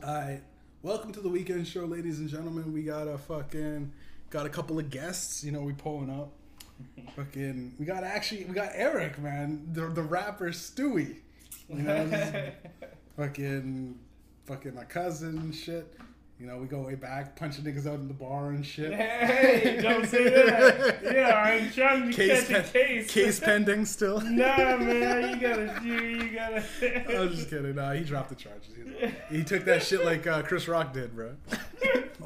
Alright, welcome to the weekend show, ladies and gentlemen. We got a fucking got a couple of guests. You know, we pulling up. fucking, we got actually we got Aric, man, the the rapper Stewie. You know, fucking, fucking my cousin shit. You know, we go way back, punching niggas out in the bar and shit. Hey, don't say that. Yeah, I'm trying to Case, catch a case. case pending still. Nah, man, you gotta do. You gotta. I'm just kidding. Nah, he dropped the charges. He, he took that shit like uh, Chris Rock did, bro.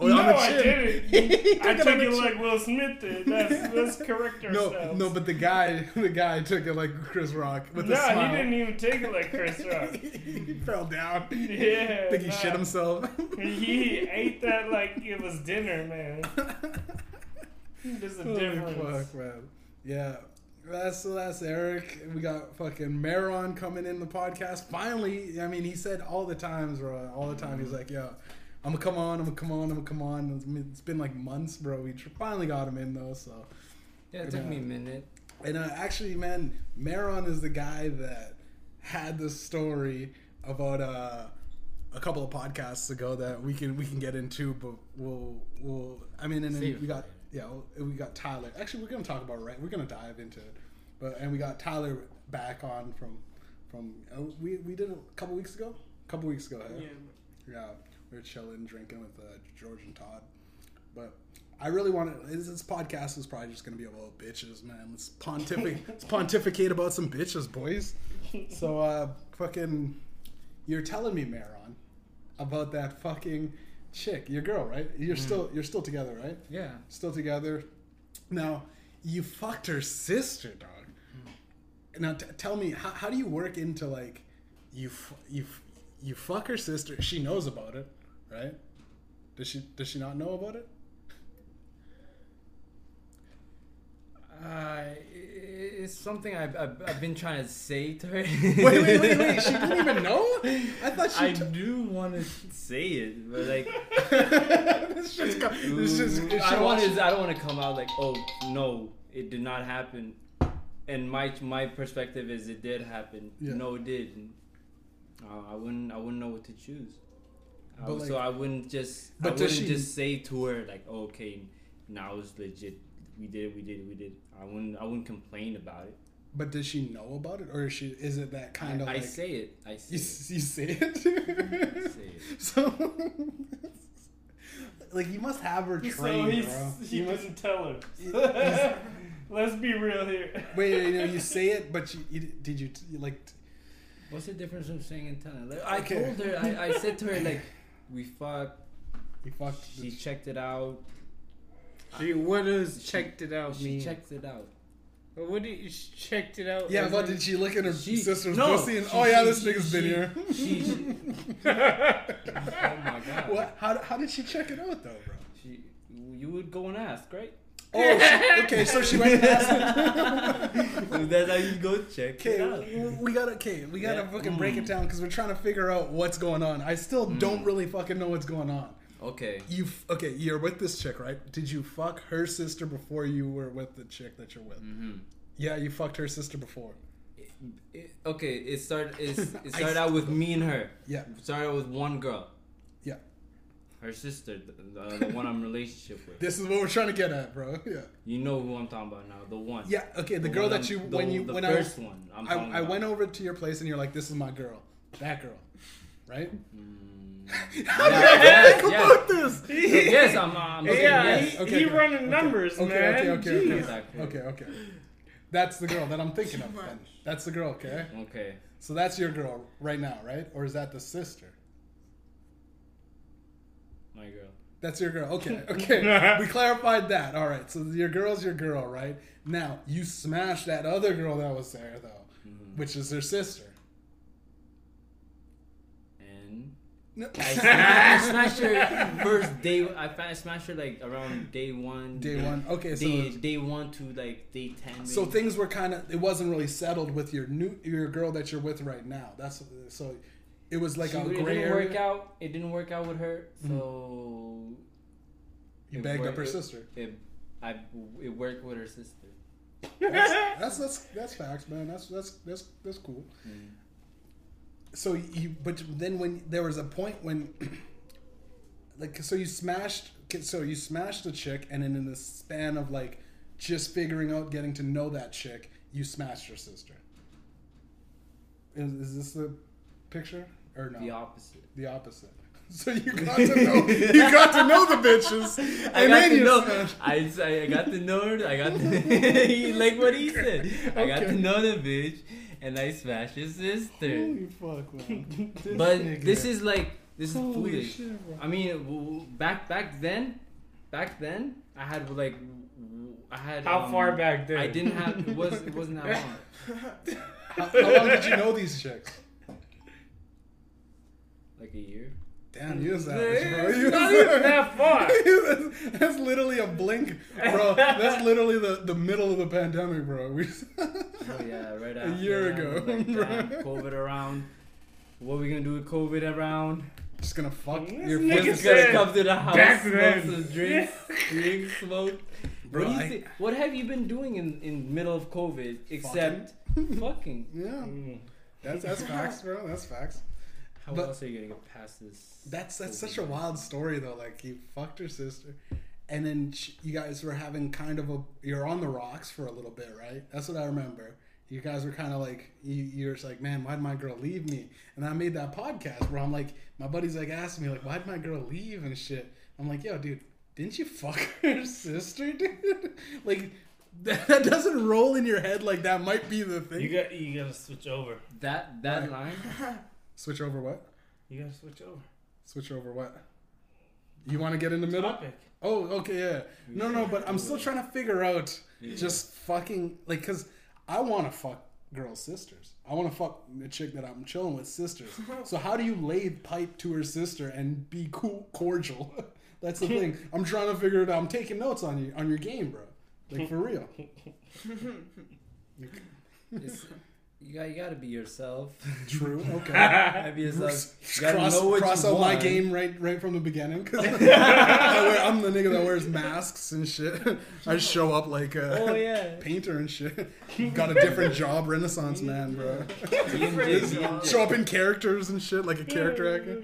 Oh, no, I didn't. I took it like Will Smith did. That's let's correct No, ourselves. no, but the guy, the guy took it like Chris Rock with a no, smile. he didn't even take it like Chris Rock. he fell down. Yeah, think he nah. shit himself. He ate that like it was dinner, man. There's a Holy difference. fuck, man. Yeah. That's that's Aric. We got fucking Meron coming in the podcast. Finally, I mean, he said all the times, bro. All the time, he's mm-hmm. like, "Yo, I'm gonna come on. I'm gonna come on. I'm gonna come on." It's been- It's been like months, bro. We tr- finally got him in though. So, Yeah, it took me a minute. and uh, actually, man, Meron is the guy that had the story about uh, a couple of podcasts ago that we can we can get into, but we'll we'll. I mean, and then we got yeah, we got Tyler. Actually, we're gonna talk about it, right. We're gonna dive into it, but and we got Tyler back on from from uh, we we did a couple weeks ago. A couple weeks ago, yeah. Yeah, we were chilling, drinking with uh, George and Todd. But I really want to. This, this podcast is probably just gonna be about bitches, man. Let's pontificate, let's pontificate about some bitches, boys. So, uh, fucking, you're telling me, Meron, about that fucking chick, your girl, right? You're still you're still together, right? Yeah. Still together. Now, you fucked her sister, dog. Now, t- tell me, how, how do you work into like, you f- you f- you fuck her sister? She knows about it, right? Does she does she not know about it? Uh, it's something I've, I've, I've been trying to say to her. Wait, wait, wait, wait. She didn't even know. I thought she. I t- do want to say it, but like, this shit's co- this it I don't want to. I don't want to come out like, oh no, it did not happen. And my my perspective is it did happen. Yeah. No, it did. Uh, I wouldn't. I wouldn't know what to choose. I But, would- so I wouldn't just. But I does wouldn't she- just say to her like, oh, okay, now it's legit. We did. it, We did. it, We did. it." I wouldn't. I wouldn't complain about it. But does she know about it, or is she? Is it that kind of I, like I say it. I say you, it. you say it? say it. So, like, you must have her trained, he's, bro. he You must, didn't tell her. He's- Let's be real here. wait, you know, you say it, but you, you did you, you like? What's the difference from saying and telling? Like, I Okay. told her. I, I said to her like, we fucked. You fucked. She the- checked it out. She what does checked it out She mean? checked it out. But what did you she checked it out? Yeah, but did she look at her She- sister's no, pussy and she- oh yeah, this she- nigga's been she- here? She, oh my god. what? How, how did she check it out though, bro? She, you would go and ask, right? Oh, she, okay, so she went and asked. That's how you go check. Okay, we gotta okay, we gotta Yeah. fucking break it Mm. down because we're trying to figure out what's going on. I still don't really fucking know what's going on. Okay. You okay? You're with this chick, right? Did you fuck her sister before you were with the chick that you're with? Mm-hmm. Yeah, you fucked her sister before. It, okay, it started. It I started out with me and her. Yeah, It started out with one girl. Her sister, the, the, the one I'm in relationship with. This is what we're trying to get at, bro. Yeah, You know who I'm talking about now, the one. yeah. Okay, the, The girl that you the, when you the when first I one. I'm I, I went over to your place and you're like, "This is my girl, that girl," right? Mm, How do you yes, think yes. about this? yes, I'm. I'm Okay, yeah, yes. he, okay, he okay, running okay, numbers, okay, man. okay, okay, okay. Jeez. Exactly. Okay, okay. That's the girl that I'm thinking of. Then. That's the girl, okay? Okay. So that's your girl right now, right? Or is that the sister? My girl. That's your girl. Okay, okay. we clarified that. All right. So your girl's your girl, right? Now you smashed that other girl that was there though, Mhm. which is her sister. And No. I smashed, I smashed her first day. I smashed her like around day one. Day one. Okay, so Day, day one to like day ten. so things were kind of it wasn't really settled with your new your girl that you're with right now. That's so it was like She- a it gray didn't area. work out. It didn't work out with her. So You it begged up her it- sister. It, I it worked with her sister. That's, that's that's that's facts, man. That's that's that's that's cool. Mm. so you but then when there was a point when like so you smashed so you smashed the chick and then in the span of like just figuring out getting to know that chick you smashed your sister is, is this the picture or no The opposite. the opposite so you got to know you got to know the bitches I and got then to you know. smashed- I, I got to know her. I got to, he- like what he said. I got to know the bitch, and I smashed his sister. holy fuck man This But nigga. this is like this is Holy foolish. shit. I mean, w- w- back back then, back then, I had like, I had. How um, far back then? I didn't have. It was it wasn't that long. how, how long did you know these chicks Like a year. Damn, you savage, bro. It's You not even that far. that's, that's literally a blink, bro. That's literally the, the middle of the pandemic, bro. We, Oh yeah, right A year that, I was ago, Like, damn, COVID around. What are we gonna do with COVID around? just gonna fuck This your nigga just gonna said come to the house, back smoke then. some drinks, drink, smoke. Bro, what do you I- think? What have you been doing in in middle of COVID except fucking? Yeah, Mm. that's that's facts, bro. That's facts. How But- else are you gonna get past this? That's that's such a wild story though. Like you fucked your sister, and then sh you guys were having kind of a you're on the rocks for a little bit, right? That's what I remember. You guys were kind of like you, you're just like, man, why'd my girl leave me? And I made that podcast where I'm like, my buddies like asking me like, why'd my girl leave and shit. I'm like, yo, dude, didn't you fuck her sister, dude? like that, that doesn't roll in your head like that might be the thing. You got you gotta switch over. That that Right. line. Switch over what? You gotta switch over. Switch over what? You want to get in the middle? Topic. Oh, okay, yeah. No, no, but I'm still trying to figure out Yeah. just fucking like because I want to fuck girls' sisters. I want to fuck the chick that I'm chilling with sisters. So how do you lay pipe to her sister and be cool, cordial? That's the thing. I'm trying to figure it out. I'm taking notes on you on your game, bro. Like for real. You got you gotta be yourself. True. Okay. gotta be yourself. You gotta cross know what cross you out my game right right from the beginning. 'cause I wear, I'm the nigga that wears masks and shit. I show up like a Oh yeah. painter and shit. Got a different job, Renaissance man, bro. Show up in characters and shit like a character actor.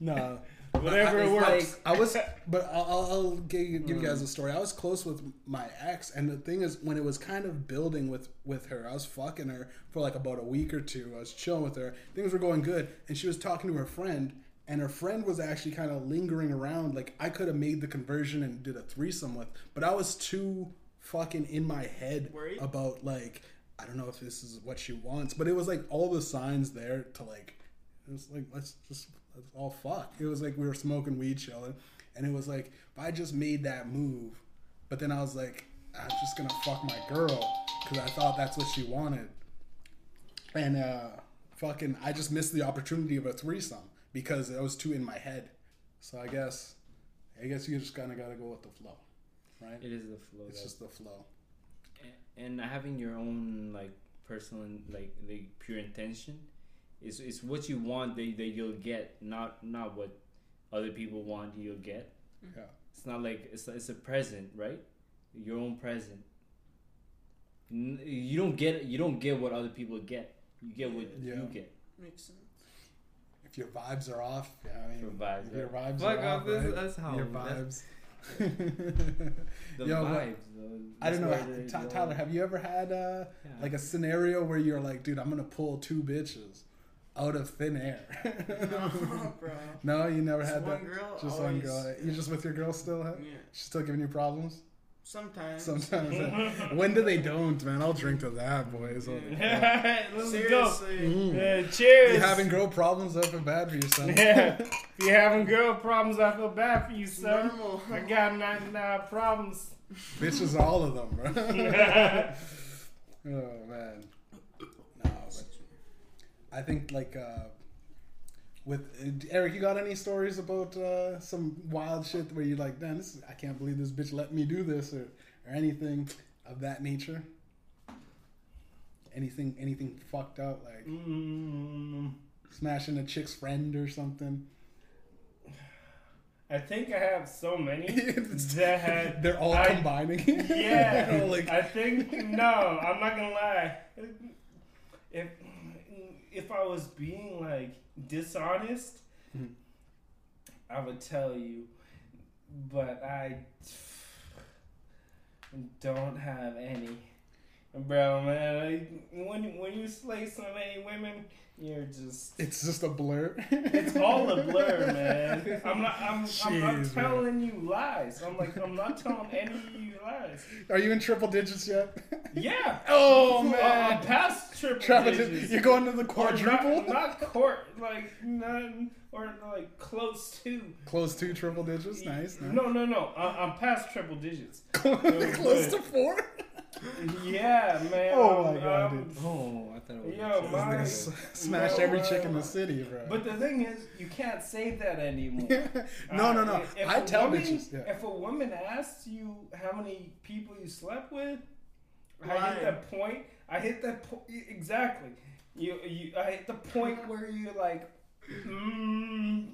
No, Whatever I, it it's works. like- I was, but I'll, I'll, I'll give, give you guys mm. a story. I was close with my ex, and the thing is, when it was kind of building with with her, I was fucking her for like about a week or two. I was chilling with her. Things were going good, and she was talking to her friend, and her friend was actually kind of lingering around. Like I could have made the conversion and did a threesome with, but I was too fucking in my head Worried? about like I don't know if this is what she wants, but it was like all the signs there to like it was like let's just let's all fuck. It was like we were smoking weed, chilling, and it was like if I just made that move, but then I was like I'm just gonna fuck my girl because I thought that's what she wanted, and uh, fucking I just missed the opportunity of a threesome because I was too in my head. So I guess I guess you just kind of gotta go with the flow, right? It is the flow. It's just the flow. and having your own like personal like the pure intention is is what you want that, that you'll get not not what other people want you'll get Yeah. it's not like it's, it's a present right your own present you don't get you don't get what other people get you get what Yeah. you get Makes sense. If your vibes are off, yeah, I mean, Your vibes, your yeah. vibes Fuck are off, off, that's- right? that's how- your that's- vibes. the Yo, vibes though. I don't know, That's where the- Ty- the- Tyler. Have you ever had uh, Yeah. like a scenario where you're like, dude, I'm gonna pull two bitches out of thin air? No, bro. no, you never Just had one that. girl. Just one girl. You just with your girl still? Huh? Yeah. She's still giving you problems. Sometimes. Sometimes. when do they don't, man? I'll drink to that, boys. Yeah. Let's go. Seriously. Mm. Yeah, cheers. You having girl problems? I feel bad for you, son. Yeah. If you're having girl problems, I feel bad for you, It's son. normal. I got 99 problems. Bitches, all of them, bro. oh man. I think like uh, with uh, Aric, you got any stories about uh, some wild shit where you're like, man, this is, I can't believe this bitch let me do this or or anything of that nature. Anything, anything fucked up like Mm, smashing a chick's friend or something. I think I have so many that had. They're all I- combining. Yeah. Like I think no. I'm not gonna lie. If if I was being like dishonest, Mhm. I would tell you, but I don't have any. Bro, man, when when you slay so many women, you're just It's just a blur. it's all a blur, man. I'm not I'm, I'm Jeez, not man. telling you lies. I'm like I'm not telling any of you lies. Are you in triple digits yet? Yeah. Oh Uh, man. I'm past triple Triple digits. digits. You're going to the quadruple. Not, not court, like none, or like close to. Close to triple digits. Nice. nice. No, no, no. I, I'm past triple digits. Close to four. Yeah, man. Oh, I'm- my God, I'm- dude. Oh, I thought it was. Yo, This my- nigga smashed No, every uh, chick in the city, bro. But the thing is, you can't say that anymore. no, no, Uh, no. if I a tell woman, bitches. Yeah. If a woman asks you how many people you slept with, I hit that point. I hit that point exactly. You, you, I hit the point where you're like, mm,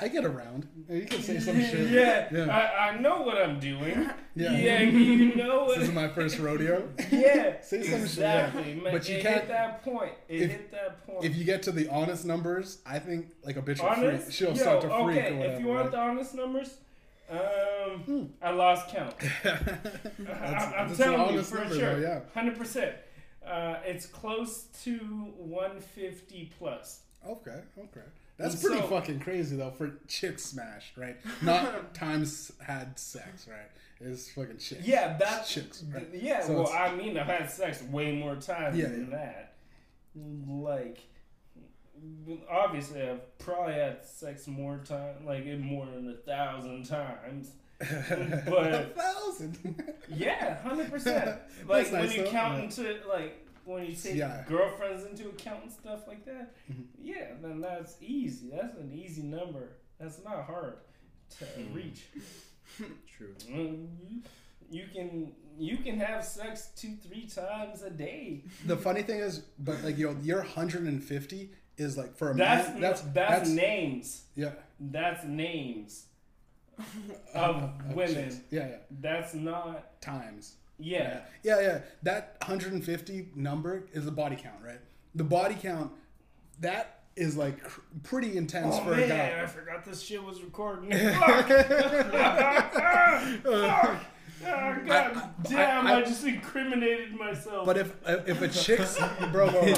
I get around. You can say some shit. yeah, Yeah. I, I know what I'm doing. Yeah. Yeah, you know This is my first rodeo. Yeah, Say some shit, yeah. exactly. Man, But you it can't- hit that point. It if- hit that point. If you get to the honest numbers, I think like a bitch will freak. She'll Yo, start to freak okay, or whatever. if you want right? the honest numbers, um, Hmm. I lost count. that's, I, I'm telling an you for number, sure, though. Yeah. hundred percent. Uh, it's close to 150 plus. Okay. Okay. That's And pretty so- fucking crazy though for chicks smashed, right? Not times had sex, right? It's fucking chicks. Yeah, that's chicks. Right? yeah. So well, I mean, I've had sex way more times Yeah, than yeah. that. Like, obviously, I've probably had sex more time, like more than a thousand times. But a thousand. Yeah, hundred percent. Like That's when nice, you though. count Yeah. into like when you take Yeah. girlfriends into account and stuff like that. Mhm. Yeah, then that's easy. That's an easy number. That's not hard to Mhm. reach. True. Mm, you- You can you can have sex two three times a day. The funny thing is, but like you yo, your 150 is like for a That's man. that's That's that's, that's names. yeah. That's names of women. chicks. Yeah, yeah. That's not Times. Yeah. Yeah, yeah. That 150 number is the body count, right? The body count that is like cr- pretty intense Oh for a guy. I forgot this shit was recording. Fuck. Uh, Fuck. Oh, God I- damn! I- I, just incriminated myself. But if uh, if a chick's bro, bro,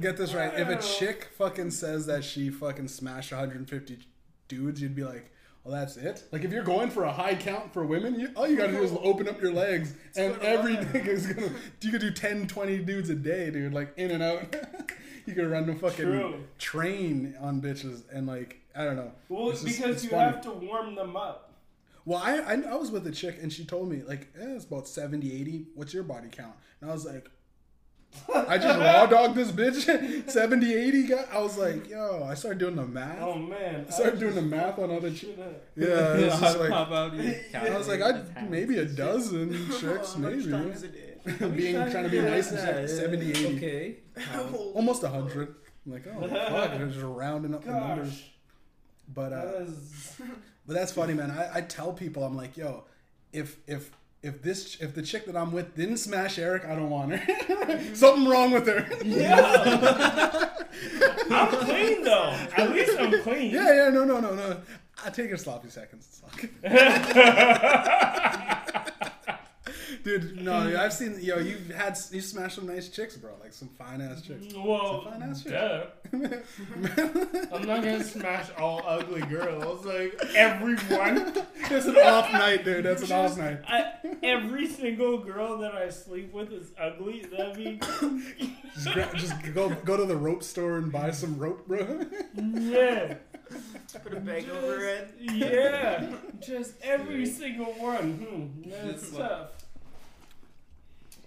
get this right. If a chick fucking says that she fucking smashed 150 dudes, you'd be like, "Well, that's it." Like if you're going for a high count for women, you, all you gotta do is open up your legs, and every is gonna. You could do 10, 20 dudes a day, dude. Like in and out. you could run the fucking True. train on bitches, and like I don't know. well, It's just- because it's you funny. have to warm them up. Well, I, I I was with a chick and she told me like eh, it's about 70, 80. What's your body count? And I was like, I just raw dogged this bitch 70, 80. Guy. I was like, yo, I started doing the math. Oh man! I started I doing the math on other chicks. shit. Yeah, it's How just like pop out your I was like, I maybe a dozen chicks, maybe. times? Being trying to be Yeah, nice and yeah, shit, 70, 80. Okay. Almost hundred. Like, oh fuck, they're just rounding up the numbers. But uh, that is But that's funny, man. I, I tell people, I'm like, yo, if if if this if the chick that I'm with didn't smash Aric, I don't want her. Mm-hmm. Something wrong with her. yeah. I'm clean though. At least I'm clean. yeah, yeah, no, no, no, no. I take your sloppy seconds. Dude, no, I've seen yo. You've had you smashed some nice chicks, bro. Like some fine ass chicks. Well, Some fine ass shit. duh. I'm not gonna smash all ugly girls. Like everyone, That's an off night, dude. That's an off night. I, every single girl that I sleep with is ugly. That means Just, gra- just go go to the rope store and buy some rope, bro. yeah, Put a bag over her head. yeah, just every single one. Hmm, that's tough.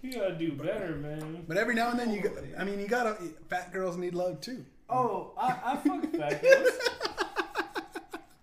You gotta do better, man. But every now and then, you. Got, I mean, you gotta. Fat girls need love too. Oh, I, I fuck fat girls.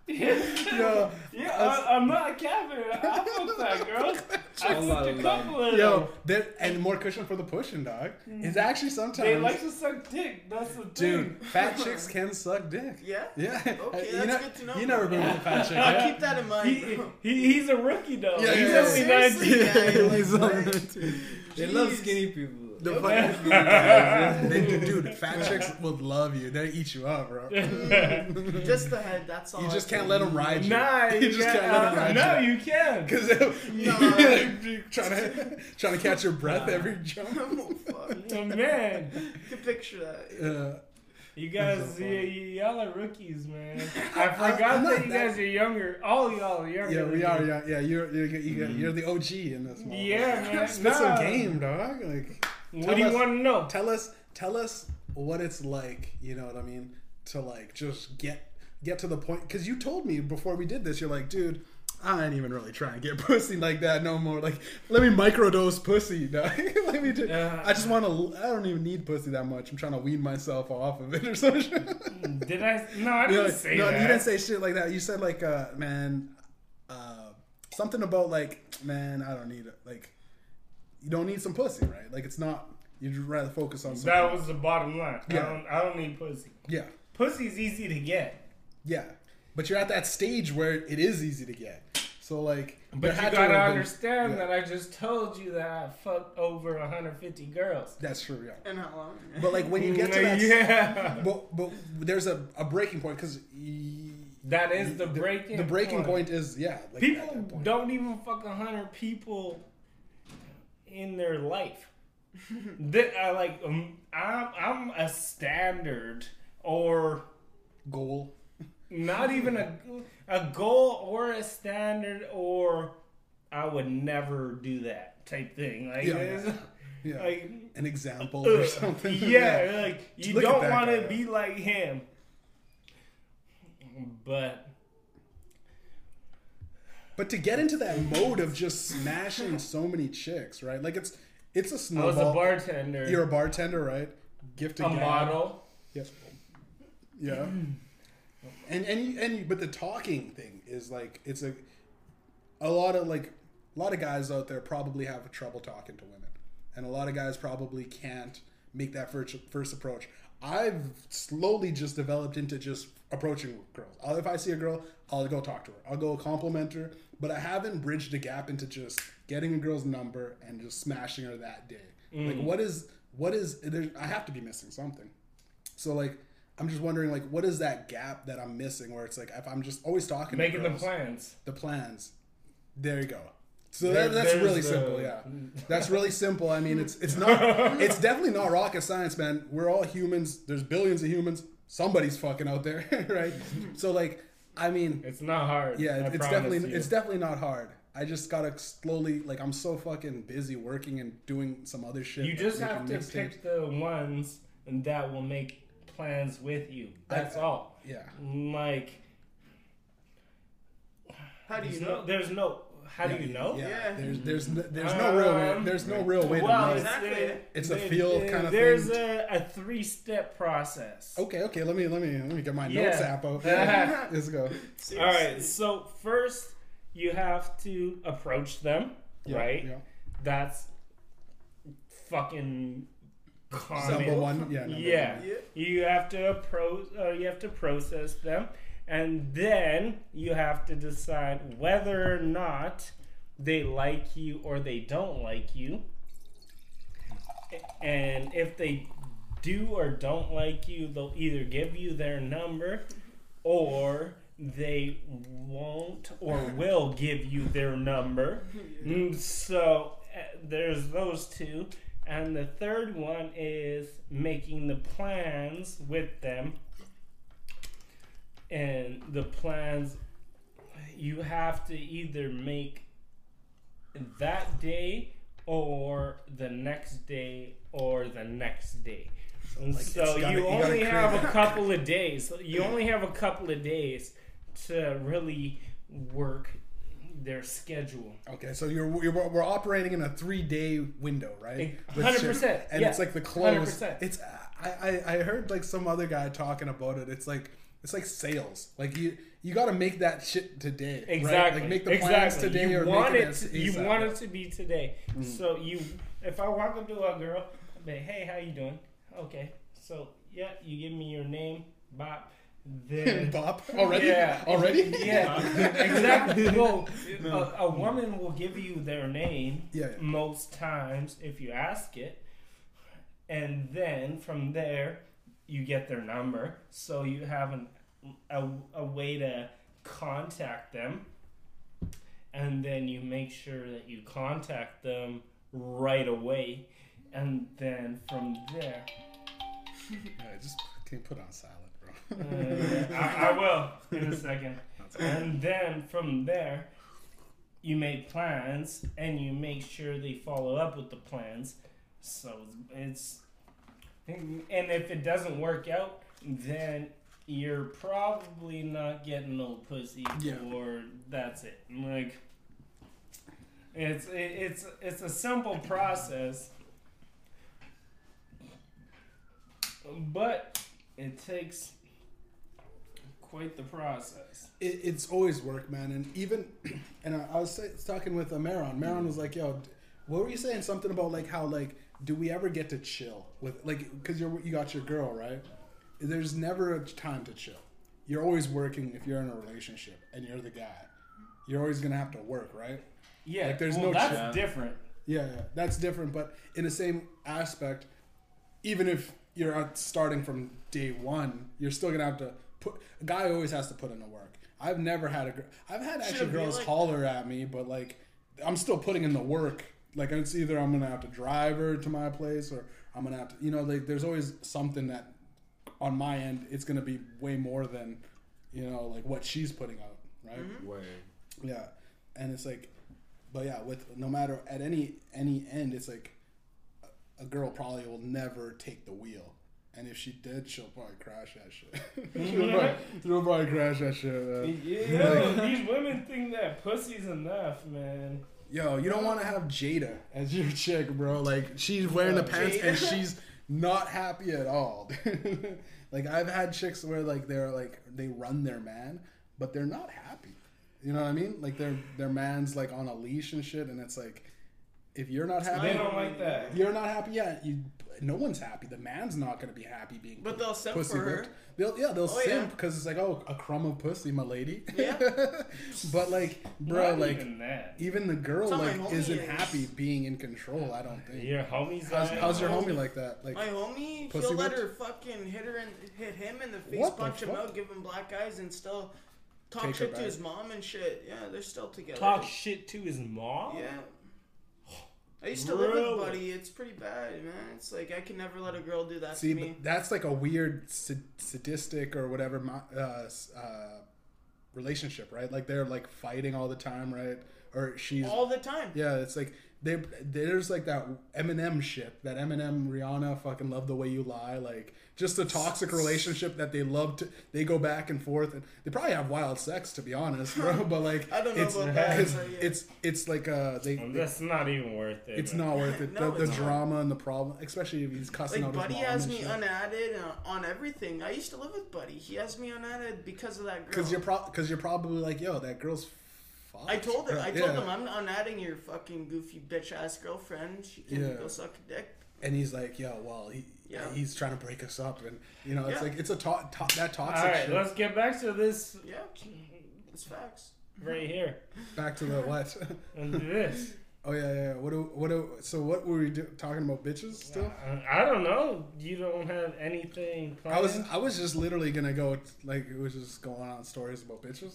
yo, yeah, I, am not capping. I fuck fat girls. I fucked a couple of Yo, them. and more cushion for the pushing, dog. Mm-hmm. It's actually sometimes they like to suck dick. That's the thing. Dude, fat chicks can suck dick. Yeah. Yeah. Okay, you that's know, good to know. You never been with a fat chick. I'll keep that in mind. He, he, he's a rookie though. Yeah, he's yeah. only 19. Yeah, he's only 19. They Jeez. love skinny people. The fucking skinny people. they, dude, fat chicks will love you. They eat you up, bro. just the head. That's all. You just can't let them ride you. Nah, you, you just can't, can't let them ride no, you. No, you can. Because no. you're trying to trying to catch your breath nah. every jump. Oh man, you can picture that. Uh, you guys, so y- y- y'all are rookies, man. I I- forgot I'm that you that- guys are younger. All y'all are younger. yeah, we are. Yeah, yeah. You're you're you're, you're mm-hmm. the OG in this. motherfucker. Yeah, man. Spit some game, dog. Like, What do you us- want to know? tell us, tell us what it's like. You know what I mean? To like just get get to the point. Because you told me before we did this, you're like, dude. I ain't even really trying to get pussy like that no more. Like, let me microdose pussy. Dog. let me. Just, Uh, I just want to. I don't even need pussy that much. I'm trying to wean myself off of it or something. Did I? No, I didn't know, say no, that. you didn't say shit like that. You said like, uh, man, uh, something about like, man, I don't need it. Like, you don't need some pussy, right? Like, it's not. You'd rather focus on something. that was the bottom line. Yeah. I don't. I don't need pussy. yeah, Pussy's easy to get, yeah. But you're at that stage where it is easy to get. So like, but there you had to gotta have been- understand yeah. that I just told you that I fucked over 150 girls. That's true, yeah. And how long? But like when you get to that, yeah, but but there's a, a breaking point because that is the breaking. the breaking point is yeah. Like people at that don't even fuck a hundred people in their life. that I like. Um, I'm I'm a standard or goal. Not even a a goal or a standard or I would never do that type thing. Like, Yeah, Yeah, like an example or something. yeah, like you look don't want to be like him. But But to get into that mode of just smashing so many chicks, right? Like it's it's a I was a bartender, You're a bartender, right? Gift a gab. model. Yes. Yeah. And and and but the talking thing is like it's a a lot of like a lot of guys out there probably have trouble talking to women, and a lot of guys probably can't make that first first approach. I've slowly just developed into just approaching girls. If I see a girl, I'll go talk to her. I'll go compliment her, but I haven't bridged the gap into just getting a girl's number and just smashing her that day. Like mm. what is what is there? I have to be missing something. So like, I'm just wondering like, what is that gap that I'm missing? Where it's like, if I'm just always talking, Making the plans. the plans. There you go. So There- that, that's really the- simple. Yeah, that's really simple. I mean, it's it's not it's definitely not rocket science, man. We're all humans. There's billions of humans. Somebody's fucking out there, right? So like, I mean, It's not hard. yeah, I it's definitely you. it's definitely not hard. I just gotta slowly like I'm so fucking busy working and doing some other shit. You just have to pick the ones and that will make plans with you. That's all. Yeah. Like, How do you there's know? no, there's no. How Yeah, do you know? Yeah. Yeah. There's there's no, there's no real way, Um, there's no real way well, to know. Exactly. It's a there- feel there- kind of There's thing. a, a three step process. Okay, okay. Let me let me let me get my Yeah. notes app out. Uh-huh. Let's go. All right. So first, you have to approach them. Yeah, right. Yeah. That's fucking common. Number one. Yeah. Number Yeah. One. Yeah. You have to appro- uh, you have to process them, and then you have to decide whether or not they like you or they don't like you. And if they do or don't like you, they'll either give you their number or they won't or will give you their number. Mm, So uh, there's those two. And the third one is making the plans with them. And the plans, you have to either make that day or the next day or the next day. And Like, so gotta- you you only have a couple of days. You only have a couple of days to really work their schedule. Okay, so you're, you're we're operating in a three day window, right? 100%, And yeah. it's like the close. 100%. It's I, I I heard like some other guy talking about it. It's like it's like sales. Like you you got to make that shit today. right? Exactly. Like make the plans exactly. today you or want make it. it. to- you want it to be today. Hmm. So you, if I walk up to a girl, I'll be, hey, how you doing? Okay. So yeah, you give me your name, Bob. Then Bop already? Yeah. Already? yeah, exactly. Well, a, a woman will give you their name Yeah, yeah. most times if you ask it. and then from there you get their number, so you have an, a a way to contact them, and then you make sure that you contact them right away, and then from there. Yeah, just can you put on silent, bro? Uh, I, I will in a second. And then from there, you make plans and you make sure they follow up with the plans. So it's. And if it doesn't work out, then you're probably not getting no pussy, Yeah. or that's it. Like, it's it's it's a simple process, but it takes quite the process. it, it's always work, man. And even, and I, I was say, talking with uh, Meron. Meron was like, "Yo, what were you saying? Something about like how like do we ever get to chill with like because you're you got your girl right? There's never a time to chill. You're always working if you're in a relationship and you're the guy. You're always gonna have to work, right? Yeah, Like, there's well, no that's chat. different. Yeah, yeah, that's different. But in the same aspect, even if you're starting from day one, you're still gonna have to put. A guy always has to put in the work. I've never had a. gr- I've had Should actually it girls like- holler at me, but like, I'm still putting in the work. Like it's either I'm gonna have to drive her to my place, or I'm gonna have to. You know, like there's always something that on my end it's gonna be way more than, you know, like what she's putting out, right? Mm-hmm. Word. Yeah, and it's like, but yeah, with no matter at any any end, it's like a, a girl probably will never take the wheel, and if she did, she'll probably crash that shit. she'll, probably, she'll probably crash that shit. Man. Yo, these women think that pussy's enough, man. Yo, you don't want to have Jada as your chick, bro. Like she's wearing the pants and she's not happy at all. like I've had chicks where like they're like they run their man, but they're not happy. You know what I mean? Like their their man's like on a leash and shit, and it's like if you're not happy, They don't like that. you're not happy. yet. you. No one's happy. The man's not gonna be happy being. But they'll simp pussy for her. whipped. They'll yeah they'll Oh, simp yeah. because it's like oh a crumb of pussy, my lady. Yeah. but like, bro, Not like even that. even the girl That's like isn't is. happy being in control. I don't think. Your homies. How's, how's your homie like that? Like, My homie, Pussy he'll let her fucking hit her and hit him in the face, What the punch him out, give him black eyes, and still talk Take shit to his mom and shit. Yeah, they're still together. Talk shit to his mom. Yeah. I used to live Really? with Buddy. It's pretty bad, man. It's like I can never let a girl do that see, to me. that's like a weird sadistic or whatever uh, uh, relationship, right? Like they're like fighting all the time, right? Or she's All the time. Yeah, it's like they there's like that Eminem shit, that Eminem Rihanna fucking love the way you lie, like just a toxic relationship that they love to. They go back and forth, and they probably have wild sex, to be honest, bro. But like, I don't know it's, about that, It's, it's it's like uh they. Well, That's not even worth it. it's man. not worth it. No, the the drama and the problem, especially if he's cussing Like out Buddy his mom has and me shit. unadded on everything. I used to live with Buddy. He has me unadded because of that girl. Because you're pro- cause you're probably like, yo, that girl's. Fucked. I told her. I told Yeah. him I'm not adding your fucking goofy bitch ass girlfriend. She can Yeah. go suck a dick. and he's like, yo, well, he, Yeah. he's trying to break us up, and you know, it's Yeah. like it's a to- to- that All toxic right, shit. let's get back to this Yeah, it's facts. right here. Back to the what? And this. Oh yeah, yeah. What do what do? So what were we do, talking about? Bitches still? I, I don't know. You don't have anything planned. I was I was just literally gonna go like it was just going on stories about bitches.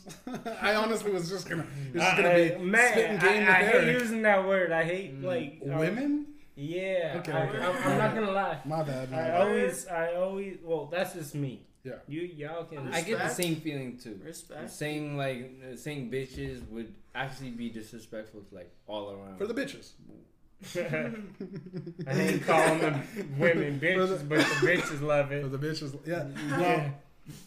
I honestly was just gonna it was just gonna I- be I- man, spitting game I, I hate using that word. I hate like um, Women? Yeah. Okay, I, okay. I'm, I'm not gonna lie. My bad. My I bad. always, I always. Well, that's just me. Yeah. You y'all can. I get the same feeling too. Respect. Saying like uh, saying bitches would actually be disrespectful to like all around. For the bitches. I ain't calling them women bitches, the- but the bitches love For it. the bitches. Yeah. Yeah. Well,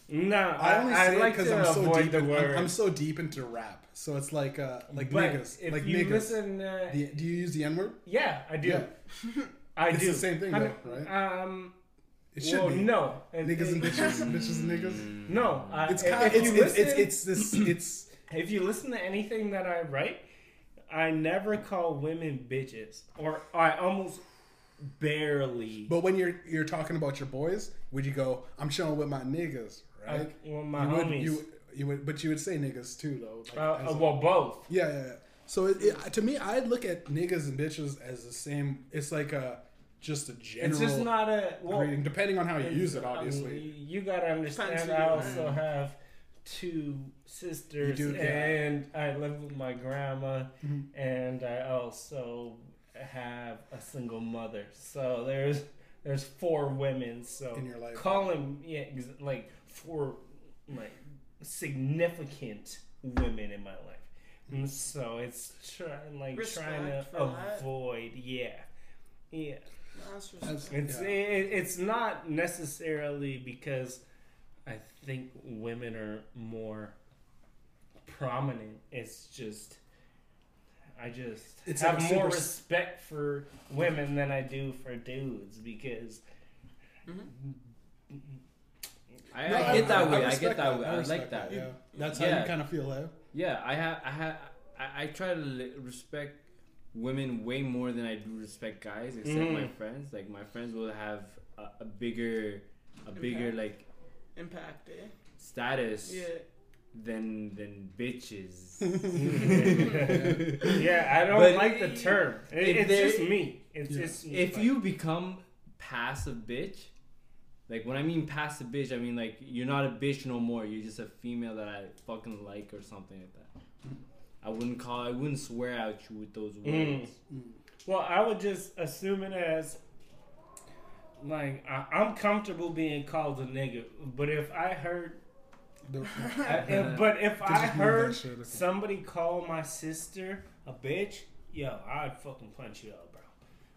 No, I I, only say it like because to I'm so avoid deep. the In, I'm, word. I'm so deep into rap, so it's like uh like but niggas, If like you niggas. listen, uh, The- do you use the N word? yeah, I do. Yeah. I It's do. the same thing, I though, don't- Um, It should well, be. no. And- Niggas and bitches, bitches and niggas. No, I, It's kind of you it's, it's, listen, it's it's this it's if you listen to anything that I write, I never call women bitches, or I almost barely. But when you're you're talking about your boys, would you go? I'm chilling with my niggas, I, right? well, my you would, homies. you you would, but you would say niggas too, though. Like, uh, as uh, a- well, both. yeah, yeah, yeah. So it, it, to me, I'd look at niggas and bitches as the same. It's like a just a general It's just not a well. greeting, depending on how you use it. I mean, Obviously, you- you gotta understand. I also have two sisters, You do, yeah. and I live with my grandma, Mhm. and I also have a single mother. So there's there's four women. So in your life. calling yeah, like four like significant women in my life. And so it's trying like trying to Respect for that. avoid yeah. Yeah. That's That's- It's yeah. it, it's not necessarily because I think women are more prominent. It's just I just It's have like more super- respect for women than I do for dudes because I, No, I get that way. I, respect get that way. I, respect like that. Yeah, that's how Yeah. you kind of feel, eh? Yeah, I have. I have. I, I try to respect women way more than I do respect guys. Except my Mm. friends. Like my friends will have a, a bigger, a bigger Impact. like impact, eh? status Yeah. than than bitches. yeah, I don't But like the term. It, if it's there- just me. It's Yeah. just me. if Like, you become passive bitch, like when I mean passive bitch, I mean like you're not a bitch no more. You're just a female that I fucking like or something like that. I wouldn't call. I wouldn't swear at you with those Mm. words. Well, I would just assume it as like I, I'm comfortable being called a nigga, but if I heard, The- I, if, but if I Just move that heard shit, okay. somebody call my sister a bitch, yo, I'd fucking punch you up, bro.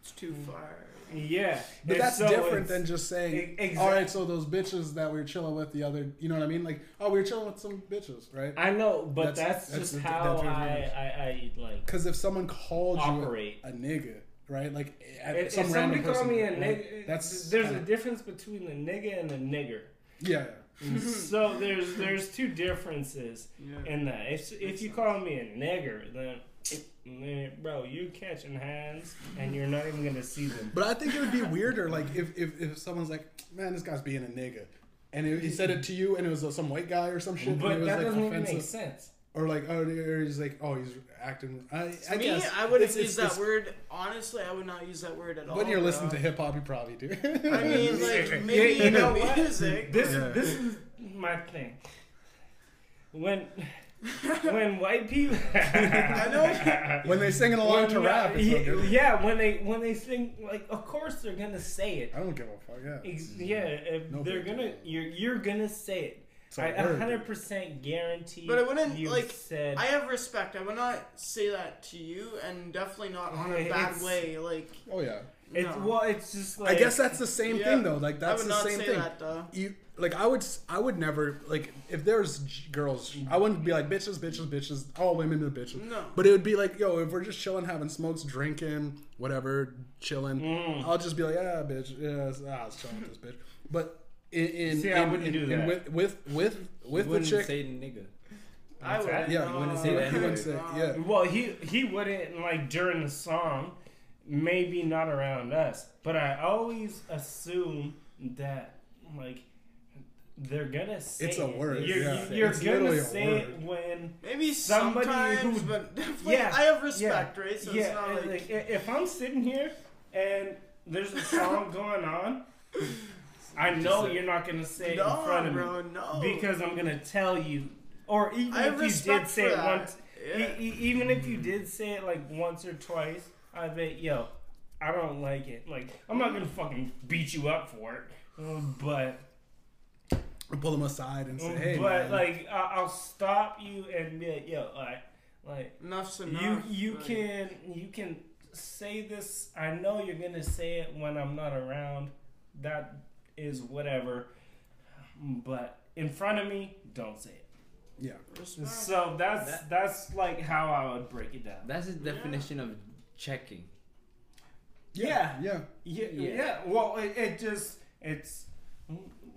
It's too mm. far. Yeah, But And that's so different than just saying, E- exact- all right, so those bitches that we were chilling with the other, you know what I mean? Like, oh, we were chilling with some bitches, right? I know, but That's- that's, that's just the- how that's I. I, I like Because if someone called operate. you a, a nigga, right? Like, at If, some if random somebody call person, me a right? nigga, That's there's kinda- a difference between a nigga and a nigger. yeah. so there's there's two differences Yeah. in that. If if you call me a nigger, then bro, you're catching hands and you're not even gonna see them. But I think it would be weirder, like, if, if, if someone's like, man, this guy's being a nigga. And he said it to you, and it was uh, some white guy or some shit. and But it was that like doesn't even offensive. make sense. Or like, oh, or he's like, oh, he's acting. I, To I me, guess I wouldn't it's- use it's- that it's- word. Honestly, I would not use that word at all. When you're listening to hip hop, you probably do. I mean, like Yeah, maybe you know in what? music. This Yeah. this is my thing. When when white people, I know. when they sing along to When- rap, it's yeah, good. yeah, when they when they sing, like, of course they're gonna say it. I don't give a fuck. Yeah, Ex- Yeah, if No they're gonna, deal. you're you're gonna say it. It's a I word. hundred percent guarantee. But I wouldn't, you've like, said. I have respect. I would not say that to you, and definitely not on a bad way. Like, Oh yeah. it's no. well, it's just like I guess that's the same Yeah. thing though. Like I that's would the not same say thing. that though. You like I would s- I would never like if there's j- girls I wouldn't be like bitches bitches bitches all women are bitches. No. But it would be like yo if we're just chilling having smokes drinking whatever chilling Mm. I'll just be like yeah bitch yeah ah, I was chilling with this bitch. But in in, See, in, I wouldn't in- do in that. with with with with the wouldn't chick say nigga. I would. that? Yeah, you wouldn't say that he wouldn't say yeah. Well, he he wouldn't like during the song, maybe not around us, but I always assume that like they're gonna say It's a it. word, You're, yeah. you're It's gonna say it when Maybe Somebody sometimes, who- but definitely, Yeah, I have respect, right? So yeah, it's not and, like, like, if I'm sitting here and there's a song going on, I know you're not gonna say it no, in front of bro, me no. because I'm gonna tell you, or even I if you did say it once. Yeah. E- e- even if you did say it like once or twice, I bet yo, I don't like it. Like I'm not gonna fucking beat you up for it, uh, but Pull them aside and say hey but man. like I- I'll stop you and be like yo, like like Enough's you enough. you like- can you can say this. I know you're gonna say it when I'm not around. That is whatever, but in front of me, don't say it. yeah. Respect. So that's That- that's like how I would break it down. That's the definition of checking. Yeah. Yeah. Yeah, yeah. Yeah. Well, it, it just it's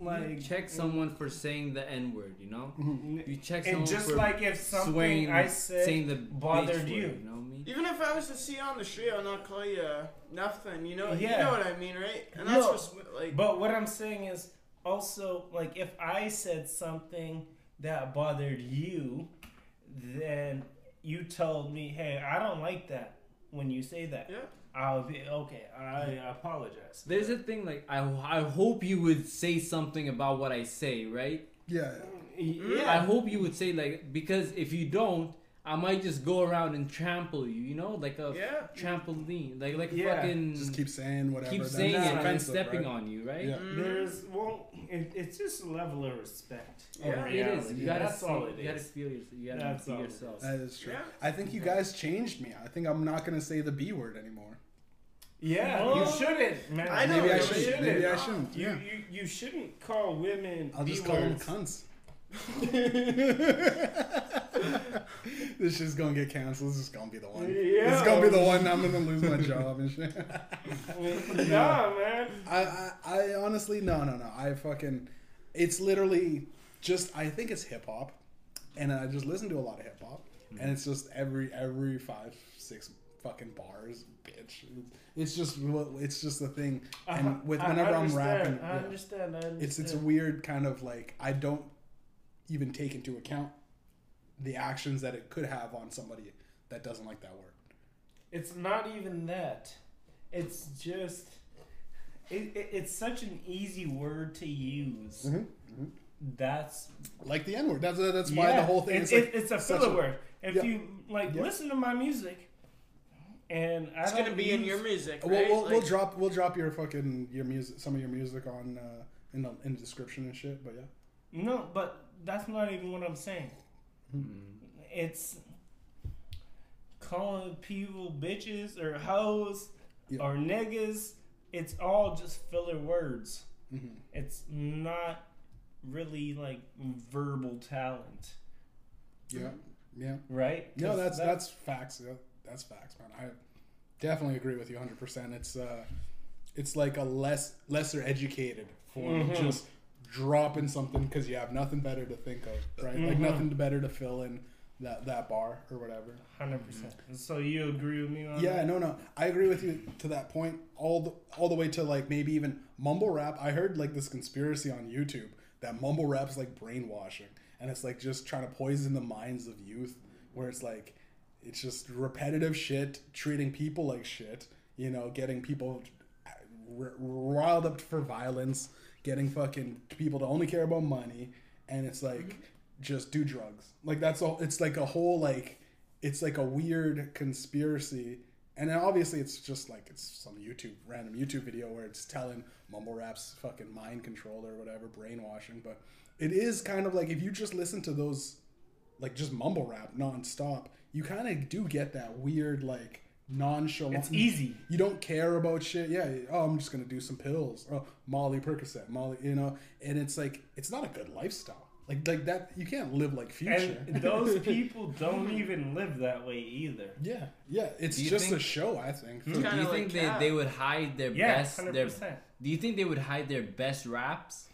like you check someone for saying the N word, you know. Mhm. You check someone and just for like if something swaying, I said saying the bothered you. Word, you know what I mean? Even if I was to see you on the street, I'll not call you uh, nothing. You know, you know what I mean, right? And that's No. just like, But what I'm saying is also like if I said something that bothered you, then you told me, "Hey, I don't like that." when you say that. Yeah. I'll be okay. I apologize. There's a thing like I I hope you would say something about what I say, right? Yeah. Yeah. I hope you would say like because if you don't, I might just go around and trample you, you know, like a Yeah. trampoline, like like Yeah. fucking Just keep saying whatever. keep that's saying it and offensive, stepping right? on you, right? Yeah. Mhm. There's well, it, it's just a level of respect. Yeah. of It is. reality. You gotta That's see, all it You gotta is. feel your, you gotta That's be yourself. That is true. Yeah. I think you guys changed me. I think I'm not gonna say the B word anymore. Yeah, Oh. you shouldn't, man. I know, Maybe I you should. shouldn't. Maybe I shouldn't. You, Yeah. you you shouldn't call women. I'll just call them cunts. this shit's gonna get canceled. This is gonna be the one. Yeah. It's gonna be the one. I'm gonna lose my job and shit. nah, man. I, I, I honestly, no, no, no. I fucking, it's literally just. I think it's hip hop, and I just listen to a lot of hip hop, and it's just every every five six fucking bars, bitch. It's just it's just a thing. And with I whenever I'm rapping, I understand. I understand. it's it's a weird kind of like I don't even take into account the actions that it could have on somebody that doesn't like that word. It's not even that. It's just. It, it, it's such an easy word to use. Mm-hmm. That's Like the N word. That's that's why yeah, the whole thing it- is like it- it's a filler word. If Yeah. you like Yeah. listen to my music, and I It's gonna be in your music, We'll, we'll, we'll drop we'll drop your fucking your music some of your music on uh, in the in the description and shit. But yeah, No, but that's not even what I'm saying. It's calling people bitches or hoes Yeah. or niggas. It's all just filler words. hmm It's not really like verbal talent, yeah, yeah. right? No, that's that- that's facts. Yeah, that's facts, man. I definitely agree with you 100. percent It's uh, it's like a less lesser educated form Mhm. just dropping something because you have nothing better to think of, right? Like Mhm. nothing better to fill in that that bar or whatever. Hundred percent. So you agree with me on Yeah, that? no, no. I agree with you to that point. All the all the way to like maybe even mumble rap. I heard like this conspiracy on YouTube that mumble rap's like brainwashing, and it's like just trying to poison the minds of youth. Where it's like it's just repetitive shit, treating people like shit. You know, getting people r- riled up for violence, getting fucking people to only care about money, and it's like mm-hmm. just do drugs. Like that's all. It's like a whole like it's like a weird conspiracy. And then obviously it's just like it's some YouTube random YouTube video where it's telling mumble raps fucking mind control or whatever brainwashing. But it is kind of like if you just listen to those like just mumble rap nonstop, you kind of do get that weird like nonchalant. It's easy. You don't care about shit. Yeah. Oh, I'm just gonna do some pills. Oh, Molly Percocet, Molly. You know, and it's like it's not a good lifestyle. Like like that. You can't live like Future. And those people don't even live that way either. yeah, yeah. It's just think- a show. I think. Do you like think they, they would hide their Yeah, best hundred their. Do you think they would hide their best raps?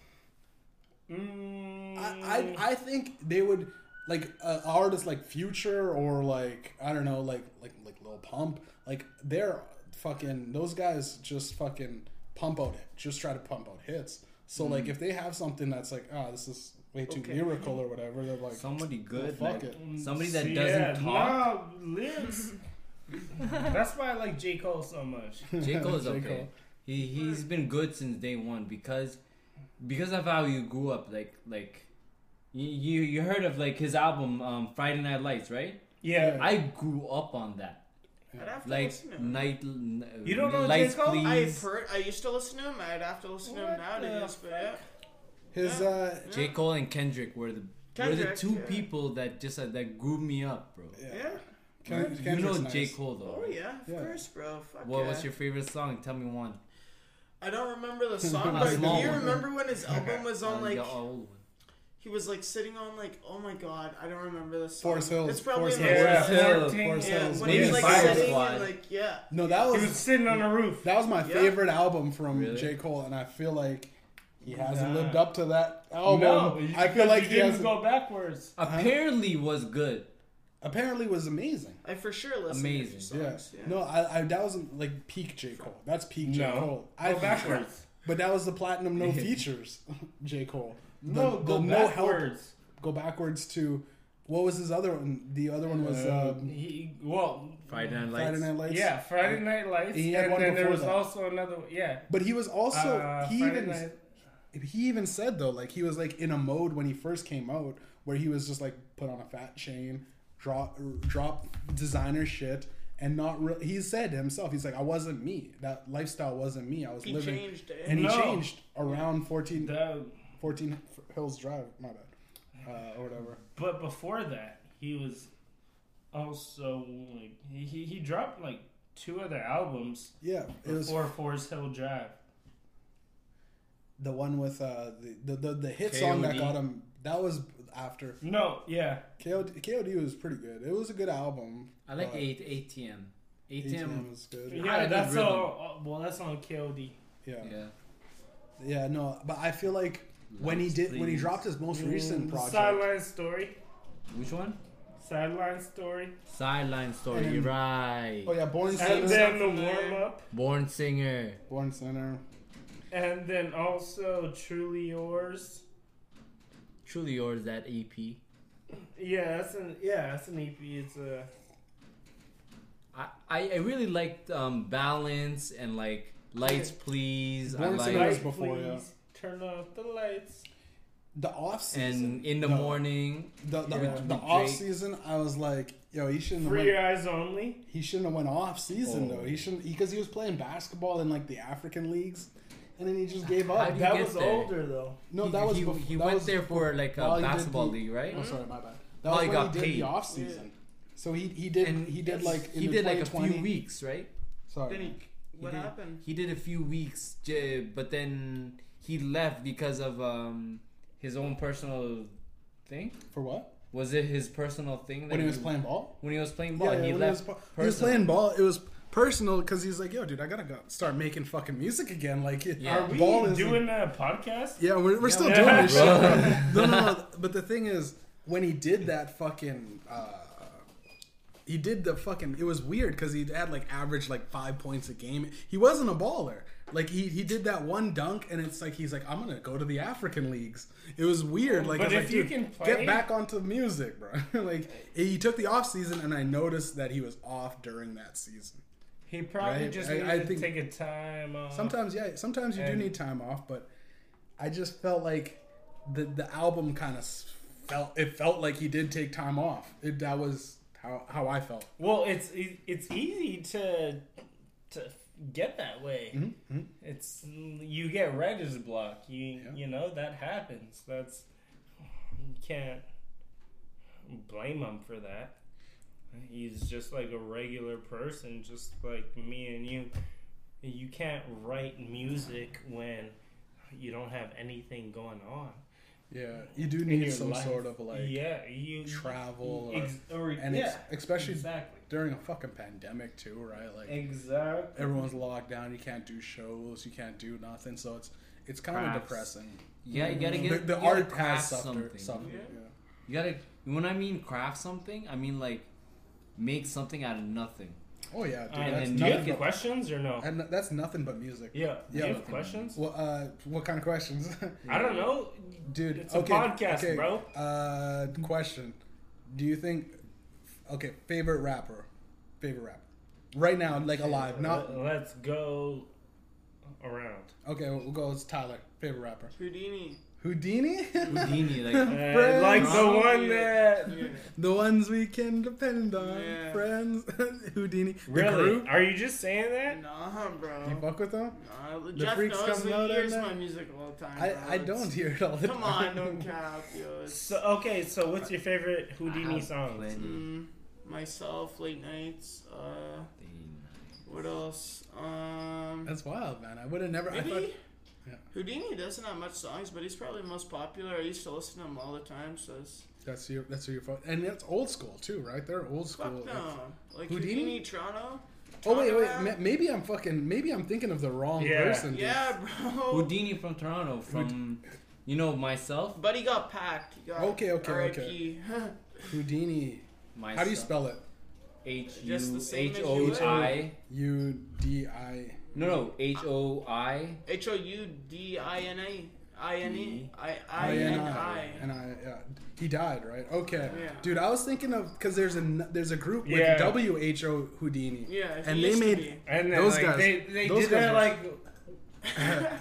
Mm, I, I I think they would like uh, artists like Future or like I don't know like like like Lil Pump like they're fucking those guys just fucking pump out it just try to pump out hits. So like if they have something that's like oh this is way too Okay. lyrical or whatever they're like Somebody good, fuck like, it. somebody that See, doesn't yeah, talk. No, lyrics. That's why I like J Cole so much. J Cole is J. okay. Cole. He he's been good since day one because because of how you grew up. Like like you you, you heard of like his album um, Friday Night Lights, right? Yeah, I grew up on that. I'd have to Like listen to him. night. You don't know J. lights, Cole? please. I've heard. I used to listen to him. I'd have to listen to him What nowadays, the but yeah. His uh J Cole and Kendrick were the were the Kendrick, two yeah. people that just uh, that grew me up, bro. yeah, Yeah. Ken- you Kendrick's know nice. J Cole though. Oh right? yeah, of Yeah. course, bro. Fuck What yeah. was your favorite song? Tell me one. I don't remember the song, A but do small you one. remember when his album was on like the old one. He was like sitting on like oh my god, I don't remember this song. Forest Hills, It's probably Forest in Hills. my Forest yeah, Hills. 14, Forest Yeah, Hills. when Maybe he's like Fire sitting Squad. and like yeah. No, that He was was sitting on a roof. that was my Yeah. favorite album from Really? J Cole, and I feel like he hasn't Nah. lived up to that album. no, I feel like he he didn't hasn't. go backwards. Apparently was good. Apparently, was amazing. I for sure listened Amazing. to a few Yeah. Yeah. No, I, I that wasn't like peak J Cole. That's peak J No. Cole. I Go backwards. But that was the platinum no features J Cole. The- No, the go no help backwards. go backwards to What was his other one? The other one was uh, Um, he well Friday Night Lights. Friday Night Lights. Yeah, Friday Night Lights. He had and one then there was that. also another. Yeah. But he was also uh, he Friday even Night- he even said though like he was like in a mode when he first came out where he was just like put on a fat chain, drop drop designer shit. And not real. He said himself, he's like, I wasn't me. That lifestyle wasn't me. I was He living, changed it. and he changed around 14, The, 14 Hills Drive. My bad, uh, or whatever. but before that, he was also like he, he he dropped like two other albums Yeah, it was before Forest Hill Drive. the one with uh, the, the the the hit song that got him. That was after No, yeah, KOD. KOD was pretty good. It was a good album. I like but eight ATM. ATM. ATM was good. had yeah. good That's rhythm. all. Well, that's on KOD. Yeah. Yeah. yeah, No, but I feel like when he did when he dropped his most recent Mm, project, Sideline Story. Which one? Sideline Story. Sideline story. And then- You're right. oh yeah, Born Sinner. And then the warm up. Born Sinner. Born Sinner. And then also Truly Yours. Truly yours. That EP. Yeah, that's an yeah, that's an EP. It's a I, I I really liked um, balance and like lights, please. I Born like Singer was light, before, yeah. Please. Turn off the lights. The off season and in the the- morning. The the, Yeah. the With off season, I was like, yo, he shouldn't have went, eyes only. he shouldn't have went off season Oh. though. He oh. shouldn't because he was playing basketball in like the African leagues, and then he just gave up. do you That was there? older though. No, he, that was he, bef- he that went was there for like a basketball the- league, right? Oh, sorry, my bad. That While was he when got he did paid. the off season. So he he did And he did like in he did like a few weeks, right? Sorry, Then he, what did. happened? He did a few weeks, but then he left because of um, his own personal thing. for what? Was it his personal thing that When he was playing ball? When he was playing ball, yeah, he left. he was, he was playing ball. It was personal because he's like, yo, dude, I gotta go start making fucking music again. Like, it, Yeah. Are we ball is doing a podcast? Yeah, we're, we're Yeah, still we doing this shit. no, no, no. But the thing is, when he did that fucking, uh, he did the fucking. It was weird because he had like average like five points a game. He wasn't a baller. Like he he did that one dunk, and it's like he's like, I'm gonna go to the African leagues. It was weird. Like, I But if like, you can play- get back onto music, bro. like he took the off season, and I noticed that he was off during that season. He probably Right? just I- needed I to think- take a time off. Sometimes, yeah, sometimes you do need time off, but I just felt like the the album kind of felt it felt like he did take time off. It, that was how how I felt. Well, it's it's easy to to get that way. Mm-hmm. It's you get writer's block. You Yeah. you know that happens. That's you can't blame him for that. He's just like a regular person, just like me and you. You can't write music when you don't have anything going on. Yeah, you do need some life. sort of like yeah, you travel, or, ex- or, and yeah, ex- especially exactly, during a fucking pandemic too, right? Like exactly. everyone's locked down. You can't do shows. You can't do nothing. So it's it's kind of depressing. Yeah, you gotta mm-hmm. The, get the you gotta art has suffered. something. suffered Yeah. yeah. You gotta. When I mean craft something, I mean like make something out of nothing. Oh yeah, dude. And that's then do you have but, questions or no? and that's nothing but music. Yeah. Do Yeah. you have questions? Well, uh, what kind of questions? I don't know. Dude, It's a okay, podcast, okay. bro. Uh, question: Do you think? Okay, favorite rapper, favorite rapper, right now, like alive, not Let- Let's go around. okay. We'll go. It's Tyler, favorite rapper. Houdini. Houdini, Houdini, like Uh, like the Huh? one Yeah. that. Yeah. the ones we can depend on, Yeah. friends. Houdini, the Really? group. Are you just saying that? Nah, bro. You fuck with them? Nah, The Jeff Freaks knows comes out at hears my music all the time. I, bro. I It's- don't hear it all the Come time. on, don't cap, yo. So okay, so what's your favorite Houdini have songs? plenty. mm, myself, late nights. Uh, what else? Um, That's wild, man. I would have never. I maybe. thought. Yeah. Houdini doesn't have much songs, but he's probably the most popular. I used to listen to him all the time. So it's, That's your. That's your. phone. And it's old school too, right? They're old school. fuck no. Like Houdini? Houdini, Toronto. Oh wait, wait. rap? ma- Maybe I'm fucking. Maybe I'm thinking of the wrong Yeah. person. dude. Yeah, bro. Houdini from Toronto, from you know myself. But he got packed. He got Okay, okay, R.I.P. Houdini. myself. How do you spell it? H Just U the same H as O you I. U D I. No, no, H O I. H O U D I N A. I N E I I I N N I. I and I. Yeah. He died, right? Okay, Yeah. dude. I was thinking of because there's a n- there's a group with Yeah. W H O Houdini. Yeah, And they made- And then Those like, guys- they they those did guys that like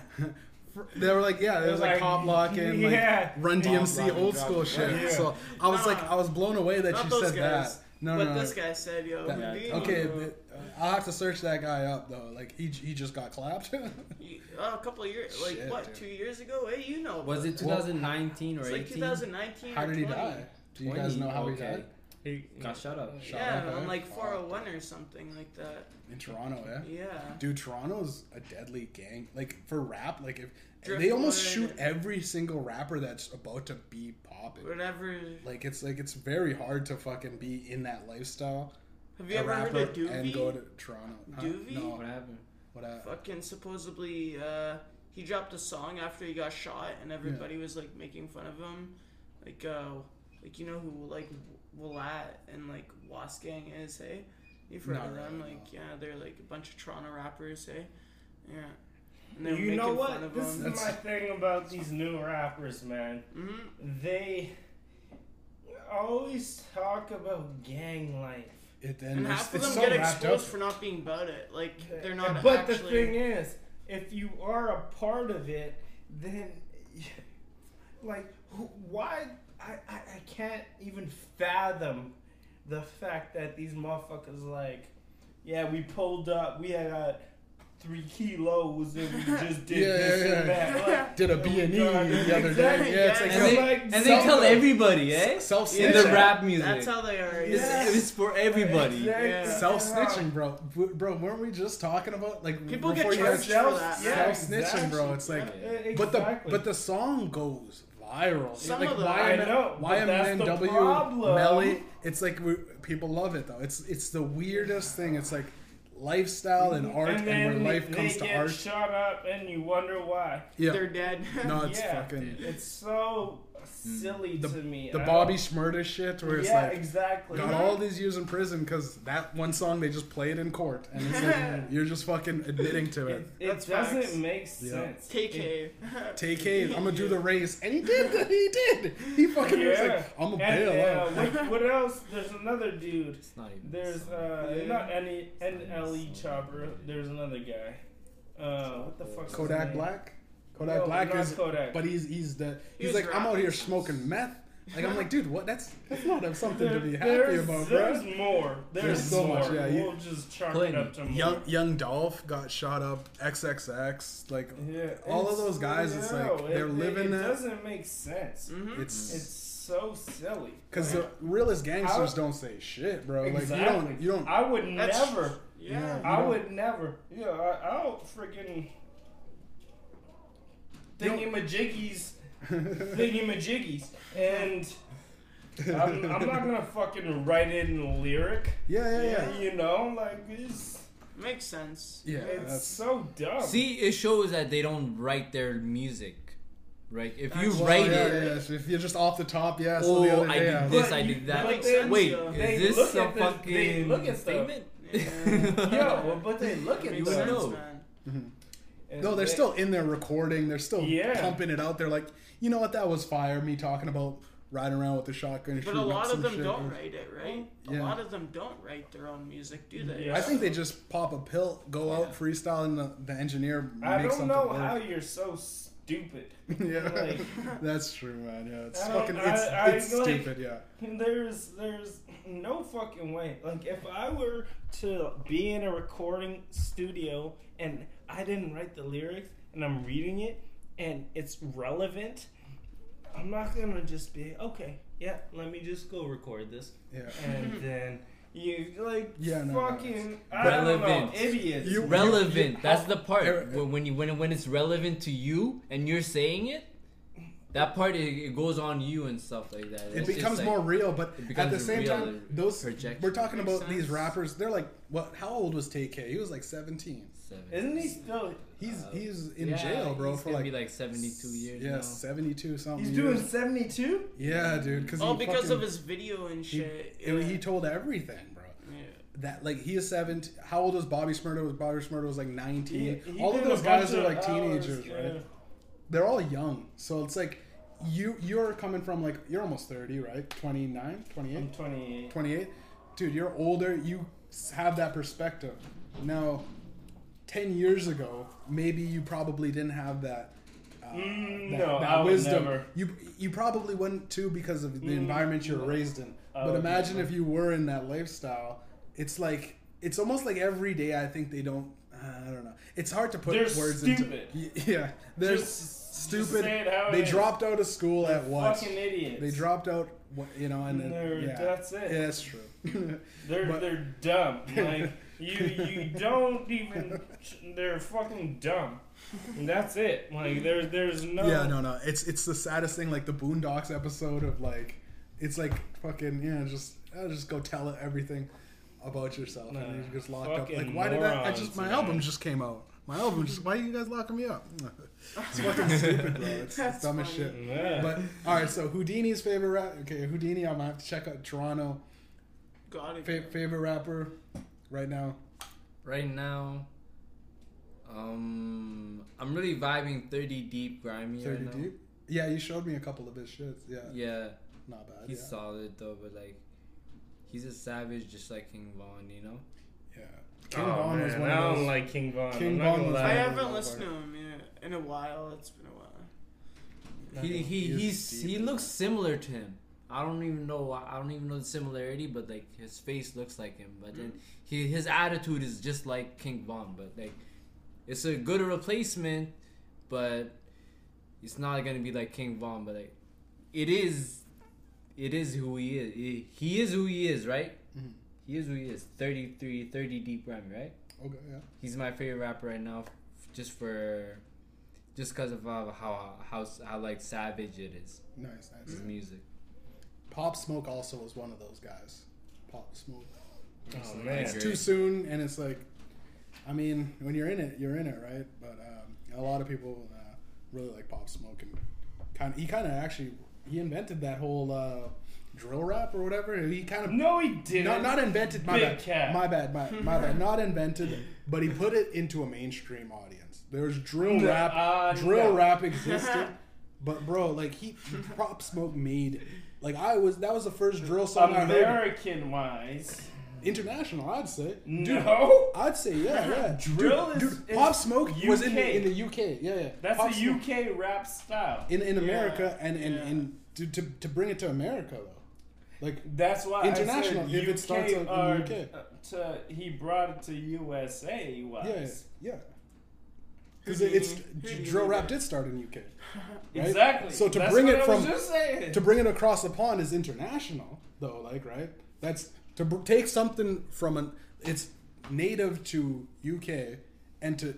They were like, yeah, there was like, Like, pop lock and like yeah. Run DMC lock old school it. shit. Yeah. So I was like, I was blown away that you said guys. that. No, What no, no. this guy said, yo, That- Houdini. okay, but, I'll have to search that guy up though. Like he he just got clapped. You- uh, a couple of years, like Shit, what, dude. two years ago? Hey, you know. Was it Well, 2019 or It's like 18? 2019. how or did he 20. die? Do you guys know how he died? He Got shut up. Shot Yeah, up, on like 401 or something like that. In Toronto, yeah. Yeah. Dude, Toronto's a deadly gang. Like for rap, like if Driftwood. they almost shoot every single rapper that's about to be popping. Whatever. Like it's like it's very hard to fucking be in that lifestyle. Have you a ever heard rapper of Doovie? and go to Toronto? Huh? Doovie? No. What happened? What happened? Fucking supposedly, uh, he dropped a song after he got shot, and everybody was like making fun of him, like, uh, like you know who like Willat and like Was Gang is, hey? You've heard Not of them? really, Like, yeah, they're like a bunch of Toronto rappers, hey? Yeah. And they're You know what? fun of This is. That's- my thing about these new rappers, man. hmm They always talk about gang life. It And and half of them so get exposed for not being about it. Like, they're not But actually. the thing is, if you are a part of it, then like why? I, I I can't even fathom the fact that these motherfuckers like, yeah, we pulled up, we had uh, three kilos, and we just did Yeah, this yeah, and yeah. that. Like, Did a oh B and E the other exactly. day. Yeah, it's like And they, like and they tell everybody, eh? self In the rap music. That's how they are. It's, Yeah. it's for everybody. Exactly. Yeah. Self snitching, bro. Bro, weren't we just talking about like People before get you charged guys for that. Yeah, self snitching, bro? It's like, Yeah, but the but the song goes viral. Some like of them- I know, but that's YNW. Melly. It's like we, people love it though. It's it's the weirdest thing. It's like lifestyle and art, and, then where life they comes to get art. shot up, and you wonder why. Yeah, They're dead. no, it's yeah, fucking it's so silly the, to me. the I Bobby don't- shit, where it's yeah, like exactly. got all these years in prison because that one song they just played in court, and it's like you're just fucking admitting to it. It, it doesn't facts. make Yeah. sense. Take It- a. Take aim. I'm gonna do the race, and he did. He did. He fucking was Yeah. like, I'm gonna And, bail uh, out. what, what else? There's another dude. It's not even. There's uh, Yeah. not any NLE Choppa. There's another guy. Uh, what the fuck? is his Kodak name? Black. Kodak No, Black not is, Kodak. but he's he's the He he's was like I'm out here smoking meth. Like I'm like, dude, what? That's that's not something to be happy there's, about, There's bro. more. There's, There's so more. much, yeah, you- we'll just chalk Clinton. it up to more. Young Young Dolph got shot up. XXX, like Yeah, all of those guys, it's like, they're it, living it, that- It doesn't make sense. hmm it's It's so silly. because the realest gangsters How- don't say shit, bro. Like you don't you don't. I would never. Yeah. Yeah. I would never. Yeah, I, I don't freaking You thingy majiggies, thingy majiggies, and I'm, I'm not gonna fucking write it in a lyric. yeah, yeah, yeah. You know, like it's Makes sense. Yeah, it's that's so dumb. See, it shows that they don't write their music. Right? If you That's- Well, write yeah, it, yeah, so if you're just off the top, yeah. So oh, the oh, other I day, did I this, But I did that. but they- Wait, they is look this a at the- fucking they look at statement? Yeah. yeah, well, but they look at Makes would them. sense, know. Man. and No, they're they- still in there recording. They're still Yeah. pumping it out. They're like, you know what? That was fire. Me talking about riding around with the shotgun. But a shooting lot of some them shit. don't write it, right? Yeah. A lot of them don't write their own music, do they? Yeah. I think they just pop a pill, go out freestyle, and the, the engineer I makes don't something know work. how you're so stupid. yeah, like- that's true, man. Yeah, it's I don't- fucking, I- it's, I, it's like- stupid. Yeah, There's there's no fucking way. Like if I were to be in a recording studio and I didn't write the lyrics and I'm reading it and it's relevant, I'm not gonna just be okay. Yeah, let me just go record this yeah. and then you like Yeah, no, no, fucking I don't Relevant. idiots. You- relevant. That's the part Er- when when you when when it's relevant to you and you're saying it. That part it, it goes on you and stuff like that. It It's just becomes like- more real, but it at becomes the same real time, those projection. we're talking Makes about these rappers. They're like, what? How old was Tay-K? He was like 17. Seven. Isn't he still? He's Uh, he's in Yeah, jail, bro, he's for like, be like 72 years. yeah, now. 72 something. He's doing seventy two. Yeah, dude. Cause Oh, because fucking, of his video and shit. it- yeah. he told everything, bro. Yeah. That like he is 17. How old was Bobby Shmurda? Was Bobby Shmurda was like 19. He- he All of those guys bunch are of like teenagers, hours, right? they're all young. So it's like you you're coming from like you're almost 30, right? 29, 28, I'm 28. 28. Dude, you're older. You have that perspective. Now, 10 years ago, maybe you probably didn't have that. Uh, Mm, that, no, that wisdom. You you probably wouldn't too because of the Mm, environment you were no. raised in. I but imagine never. if you were in that lifestyle. It's like it's almost like every day. I think they don't. Uh, I don't know. It's hard to put They're words stupid. into. Yeah, they're Just- just stupid. say it how it they is. dropped out of school They're at what? Fucking idiots. They dropped out, you know, and then yeah, that's it. Yeah, that's true. They're But- they're dumb. Like you you don't even. They're fucking dumb. And that's it. Like there's there's no. yeah, no, no. It's it's the saddest thing. Like the Boondocks episode of like, it's like fucking yeah, just uh, just go tell it everything about yourself, Nah, and you just locked up. Like, why did I? I just my man. album just came out. My album just. Why are you guys locking me up? It's fucking stupid, bro. It's, it's That's dumb as shit. Yeah. But all right, so Houdini's favorite rap. Okay, Houdini. I'm gonna have to check out Toronto. Got it. Fa- favorite rapper right now. Right now, um, I'm really vibing 30 deep grimy Thirty right now. deep. Yeah, you showed me a couple of his shits. Yeah, Yeah, not bad. he's yeah. solid though, but like, he's a savage just like King Von, you know. yeah. King oh, Von man, was one I of don't like King Von. King I'm not Von gonna lie. I haven't listened to him in, in a while. It's been a while. He he He he's he looks similar to him. I don't even know I don't even know the similarity, but like his face looks like him. But then he his attitude is just like King Von, but like it's a good replacement, but it's not gonna be like King Von. But like it is, it is who he is. He, he is who he is, right? Mhm. He is who he is. 33, 30 deep Grammy, right? Okay, yeah. He's my favorite rapper right now, f- just for, just because of uh, how how how like savage it is. Nice, nice. His music. Pop Smoke also was one of those guys. Pop Smoke. It's Oh, like, man. It's too soon, and it's like, I mean, when you're in it, you're in it, right? But um, a lot of people uh, really like Pop Smoke, and kind of he kind of actually he invented that whole uh, drill rap or whatever. He kind of No, he didn't. not not invented. My Big bad. cat. My bad. My, my bad. Not invented, but he put it into a mainstream audience. There's drill No, rap. uh, drill no. rap existed, but bro, like he Pop Smoke made. Like I was, that was the first drill song I heard. American wise, International, I'd say. Dude, no. I'd say yeah, yeah. Drill dude, is- dude, Pop Smoke was in the, in the UK. Yeah, yeah. That's Pop a Smoke UK rap style. in in Yeah, America, and and, yeah. and to, to to bring it to America though, like That's why International, if it UK starts out in the UK. uh, to, he brought it to USA. yeah, yeah. Because it's drill rap did. did start in UK. Right? Exactly. So to That's bring it from- to bring it across the pond is international though like right that's to br- take something from an it's native to uk and to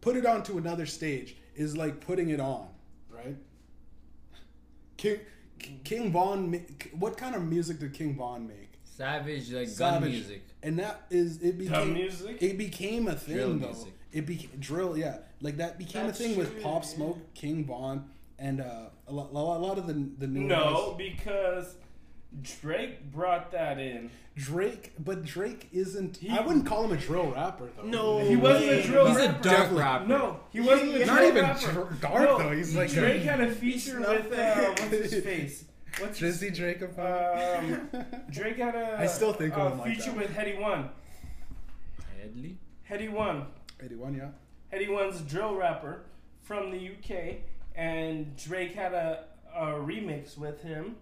put it onto another stage is like putting it on right king king von what kind of music did king von make Savage like gun music. and that is it became Dumb music. it became a thing Drill though. music. It became drill, yeah. Like that became That's a thing with true, Pop yeah. Smoke, King Von, and uh, a, lot, a lot of the the new no, guys. because Drake brought that in. Drake, but Drake isn't. He- I wouldn't call him a drill rapper though. No, He wasn't a drill rapper, He's a rapper. dark Definitely. rapper. No, he wasn't a Not not drill even rapper. dr- dark No, though. He's like Drake a, had a feature with uh, what's his face? What's his Drizzy Drake. of- Um, Drake had a I still think of a him like feature that. with Headie One. Headley. Headie One. Eighty-one, yeah. Headie One's a drill rapper from the UK, and Drake had a, a remix with him.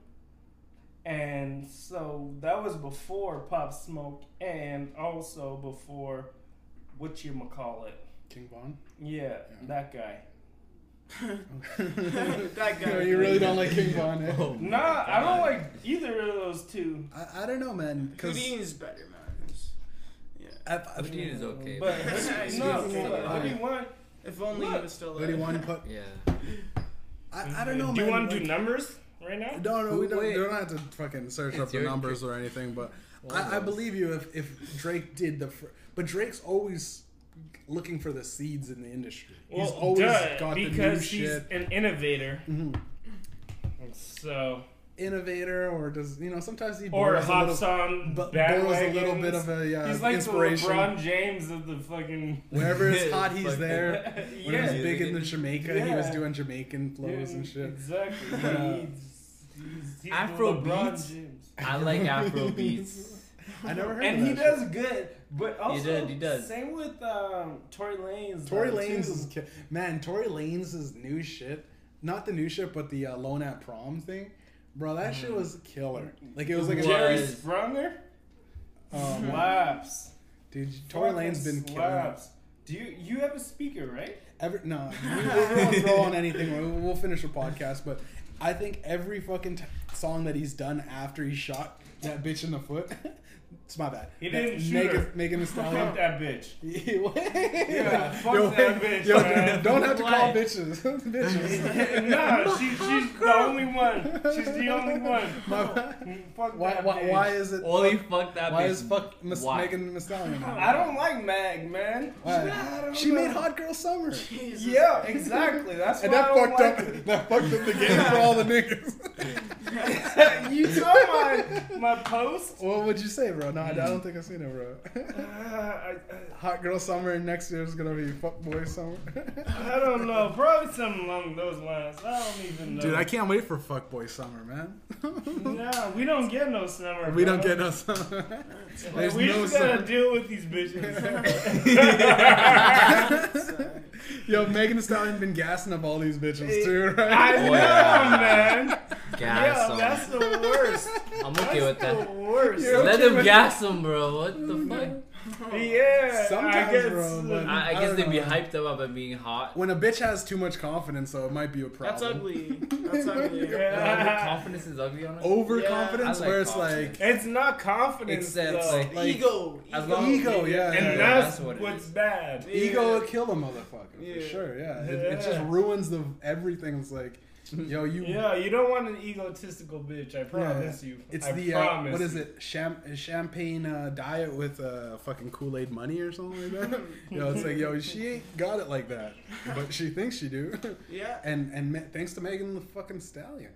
And so that was before Pop Smoke, and also before what you call it. King Von. Yeah, that guy. that guy. No, you really don't like King Von. Eh? Oh, Nah, I don't like either of those two. I, I don't know, man. Because Houdini's better, man. It's- Yeah. Houdini is okay. But He's no, okay. but Alright. Headie One. If only he Look. was still there. Eighty-one put. yeah. I, I don't know, Do you want to like- do numbers right now? No, no, we don't. Wait. We don't have to fucking search It's up the your- numbers or anything. But Well, I, I believe you if if Drake did the. Fr- but Drake's always looking for the seeds in the industry. he's Well, always duh, got the new because he's an innovator. Mhm. So innovator or does you know sometimes he Or borrows a hops little, on bu- borrows a little bit of a yeah, He's like inspiration. the LeBron James of the fucking. Wherever it's hot, he's Fuck. there. When he was big in the Jamaica, he was doing Jamaican flows Yeah, and shit. Exactly. But, uh, he's, he's, he's Afro beats? James. I like Afro beats. I never heard And of he that does good, but also does, he does. same with um, Tory Lanez. Tory Lanez is man. Tory Lanez' new shit, not the new shit, but the uh, Lone at Prom thing, bro. That shit mm. was killer. Like it was like a Jerry was. Sprunger Oh, um, slaps. dude. Tory Lanez been killing. it. slaps. Do you you have a speaker right? Every no, we, we won't throw on anything. We'll, we'll finish the podcast, but I think every fucking t- song that he's done after he shot that bitch in the foot. It's my bad. He That didn't shoot Megan, her. Megan Thee Fuck that bitch. yeah, fuck that bitch, Yo, man. don't have to call Why? bitches. bitches. no, she, she's the only one. She's the only one. My- Fuck why, that why, bitch. why is it? Only fuck, fuck that why bitch. is fuck Miss Why? Megan Thee Stallion? I don't like Mag, man. Why? I She know. made Hot Girl Summer, Jesus Yeah, exactly. That's and why that I don't fucked like up. That fucked up the game for all the niggas. you saw my my post. what would you say, bro? No, I, I don't think I've seen it, bro. Uh, I, Hot Girl Summer, and next year is gonna be Fuck Boy Summer. I, I don't know. Probably something along those lines. I don't even know. Dude, I can't wait for Fuck Boy Summer, man. No, we don't get no summer. we bro. don't get no summer. There's we no just gotta summer. deal with these bitches. Yo, Megan Thee Stallion been gassing up all these bitches too, right? I know, yeah. man. Gas yeah, them. that's the worst. I'm okay with That's that. the worst. You're Let okay them gas them, bro. What the fuck? Yeah, Sometimes, I guess, bro, but- uh, I, I I guess don't they'd be hyped up about being hot. When a bitch has too much confidence, though, it might be a problem. That's ugly. That's ugly. Yeah. confidence is ugly on it. Overconfidence, Yeah, like where it's like It's not confidence, Except, though. like- Like- ego. As ego. long- ego, yeah, and yeah, that's, that's what what's is. bad. ego Yeah. will kill a motherfucker Yeah. for sure. Yeah, It, it just ruins the everything. It's like, yo, you. Yeah, you don't want an egotistical bitch. I promise you. It's I the uh, what is it? Cham- champagne uh, diet with uh, fucking Kool Aid money or something like that. yo, it's like yo, she ain't got it like that, but she thinks she do. Yeah. and and me- thanks to Megan the fucking Stallion.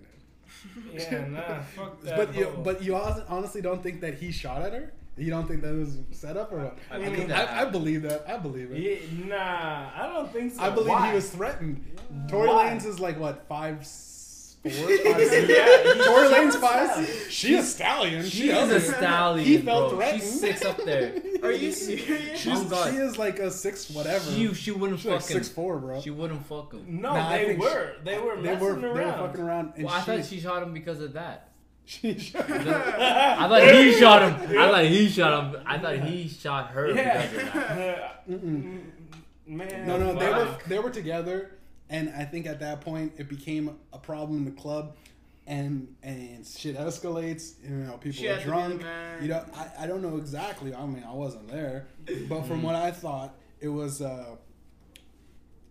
Dude. Yeah, nah, fuck that. But you but you hon- honestly don't think that he shot at her? You don't think that was set up or what? I I, believe mean, that I, I believe that. I believe it. Yeah, nah, I don't think so. I believe Why? he was threatened. Tory Why? Lanez is like what five, s- four, five, six? Yeah, he- Tory she Lanez was five. stallion. She a stallion. She She's ugly. a stallion, He felt bro. threatened. She's six up there. Are you serious? She's, Oh, she is like a six whatever. She she wouldn't She's like fucking. six four, bro. She wouldn't fuck him. No, Nah, I they think were. they were they were they were fucking around. And Well, I she, thought she shot him because of that. She, I thought he shot him. I thought he shot him. I thought he shot her Yeah. because of that. Mm-mm. Man, No, no, they were they were together, and I think at that point it became a problem in the club, and and shit escalates. You know, people She are had to be the drunk. You know, I, I don't know exactly. I mean, I wasn't there, but Mm. from what I thought, it was uh,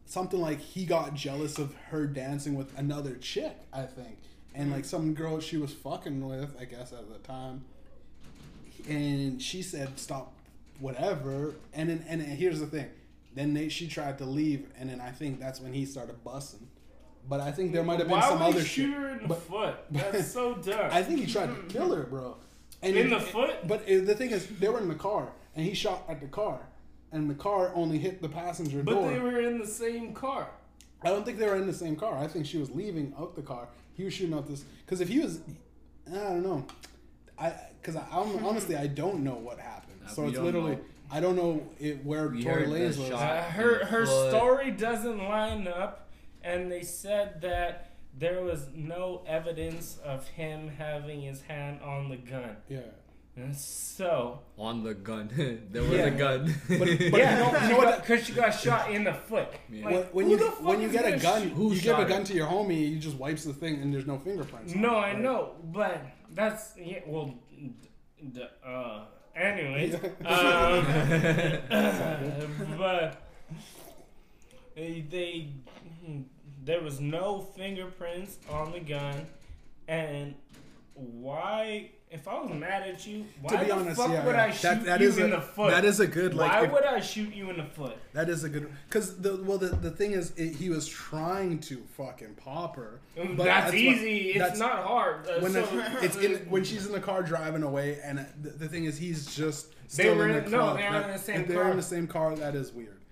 something like he got jealous of her dancing with another chick. I think, and like some girl she was fucking with, I guess at the time, and she said stop whatever and then and here's the thing then they, she tried to leave and then i think that's when he started busting but i think there might have been Why some would other he shoot shit her in the But- foot? That's so dumb. i think he tried to kill her bro and In he- the foot? but it- the thing is they were in the car and he shot at the car and the car only hit the passenger but door they were in the same car. i don't think they were in the same car i think she was leaving out the car he was shooting out this because if he was i don't know i because I, I'm, honestly i don't know what happened Uh, so it's literally know. I don't know it, where We Tory heard Lanez was. shot. Uh, her her foot. story doesn't line up, and they said that there was no evidence of him having his hand on the gun. Yeah, And so On the gun. there was Yeah. a gun. but, but yeah, you know, you know what? because she got shot in the foot. Yeah. Like, when, when who you the fuck when you is get a gun, shoot- Who you give a gun to your homie, he just wipes the thing, and there's no fingerprints. No, it, I right? know, but that's yeah. Well, d- d- uh, anyways, um, but they, they there was no fingerprints on the gun, and why? If I was mad at you, why To be the honest, fuck yeah, would yeah. I shoot that, that you is in a, the foot? That is a good like. why if- would I shoot you in the foot? that is a good because the well the, the thing is it, he was trying to fucking pop her. but that's, what- easy. it's that's- not hard. Uh, when so- the, it's in when she's in the car driving away, and the, the thing is he's just They still were in the in- no, car. they are in the same if they're car. in the same car. That is weird.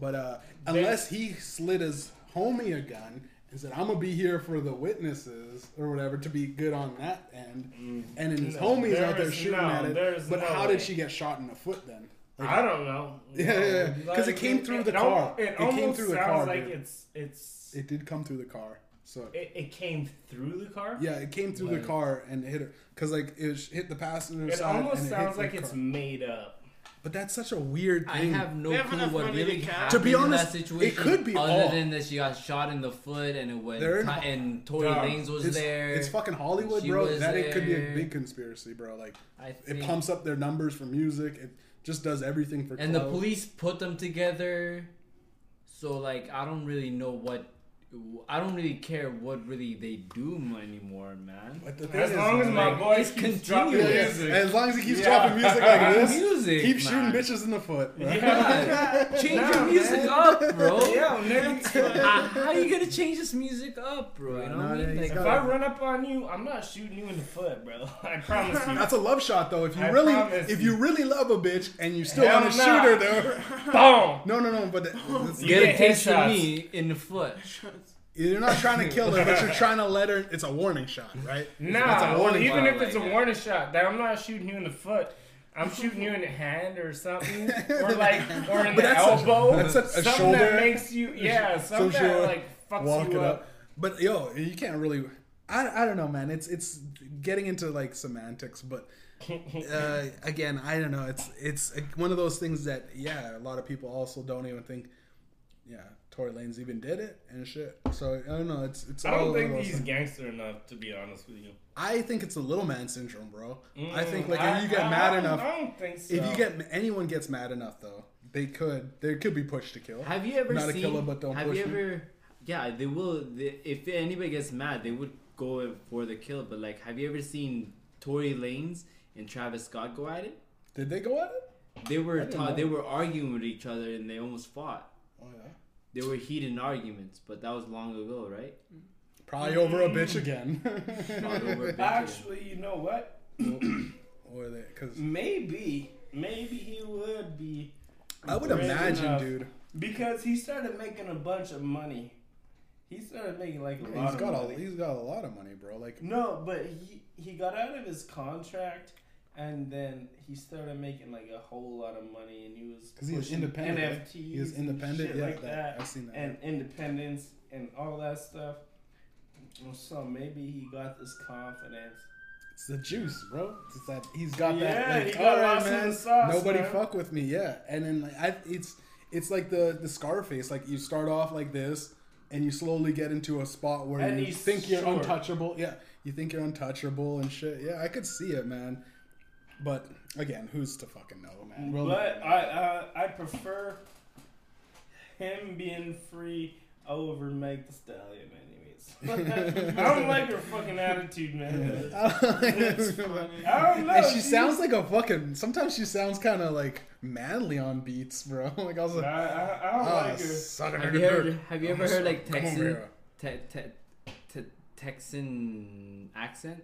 But uh, They- unless he slid his homie a gun and said, "I'm gonna be here for the witnesses" or whatever to be good on that end, mm. and then his No, homie's out there shooting no, at it. But no how way. did she get shot in the foot then? Like, I don't know. Yeah, yeah, yeah. 'Cause it came through the al- car. It, It came almost through the sounds car, like dude. it's it's. It, it did come through the car. So it, came through the car. yeah, it came through Like- the car and hit her because like it hit the passenger It side. almost and it sounds like it's car. made up. But that's such a weird I thing. have no They have clue enough what money really to cap. happened To be honest, in that situation. it could be other all- than that she got shot in the foot and it went They're in- and Tory Dog, Lanez was it's, there. it's fucking Hollywood, She bro. was That it could be a there. big conspiracy, bro. Like I it think. pumps up their numbers for music. It just does everything for. and the clout. police put them together. So like I don't really know what I don't really care what really they do anymore, man. But the thing As is, long as my like, boy it's keeps dropping yeah, yeah. music. As long as he keeps Yeah. dropping music like this, Music, keep shooting bitches in the foot. Bro. Yeah. Change Nah, your music man. up, bro. Yeah, nigga. How you gonna change this music up, bro? You know Nah, what I mean? Like, If I run up on you, I'm not shooting you in the foot, bro. I promise you. That's a love shot, though. If you I really, if you. you really love a bitch and you still Hell want to nah. shoot her, though. Boom. No, no, no. But the- it's- get a taste from headshots. me in the foot. You're not trying to kill her, but you're trying to let her. It's a warning shot, right? Nah, well, even shot. if it's a warning shot, that I'm not shooting you in the foot. I'm shooting you in the hand or something, or like, or in But the that's a- elbow. that's a- a something shoulder. that makes you, yeah, Some something that like fucks you up. up. But yo, you can't really. I, I don't know, man. It's it's getting into like semantics, but uh, again, I don't know. It's it's one of those things that yeah, a lot of people also don't even think. Yeah, Tory Lanez even did it and shit. So I don't know. It's it's. I all don't one think he's things. gangster enough, to be honest with you. I think it's a little man syndrome, bro. I Mm, think like I- if you get I- mad I- enough, I don't think so. if you get anyone gets mad enough though, they could they could be pushed to kill. Have you ever seen. Not a killer, but don't have push you me. Yeah, they will. They, if anybody gets mad, they would go for the kill. But like, have you ever seen Tory Lanez and Travis Scott go at it? Did they go at it? They were didn't ta- they were arguing with each other and they almost fought. Oh yeah. They were heated arguments, but that was long ago, right? Probably over a bitch again. Probably over a bitch. Actually, you know what? or they because Maybe, maybe he would be. I would rich imagine, enough. dude. Because he started making a bunch of money. He started making like a lot He's of got money. a he's got a lot of money, bro. Like No, but he he got out of his contract, and then he started making like a whole lot of money, and he was because he was independent. NFTs, He was independent. Yeah, like that, I've seen that. and independence and all that stuff. So maybe he got this confidence. it's the juice, bro. It's that he's got Yeah, that. Like, got all right, man. sauce, Nobody man. fuck with me. Yeah, and then like I, it's it's like the the Scarface. Like you start off like this, and you slowly get into a spot where And you think you're untouchable. Yeah, you think you're untouchable and shit. Yeah, I could see it, man. But again, who's to fucking know, man? We'll- But I uh, I prefer him being free over Meg the Stallion, anyways. I don't like her fucking attitude, man. That's funny. I don't know. And she she's- sounds like a fucking. Sometimes she sounds kind of like manly on beats, bro. like I was like, I, I don't ah, like her. sucking Have her you heard? dick. Have you ever heard like Texan te- te- te- Texan accent?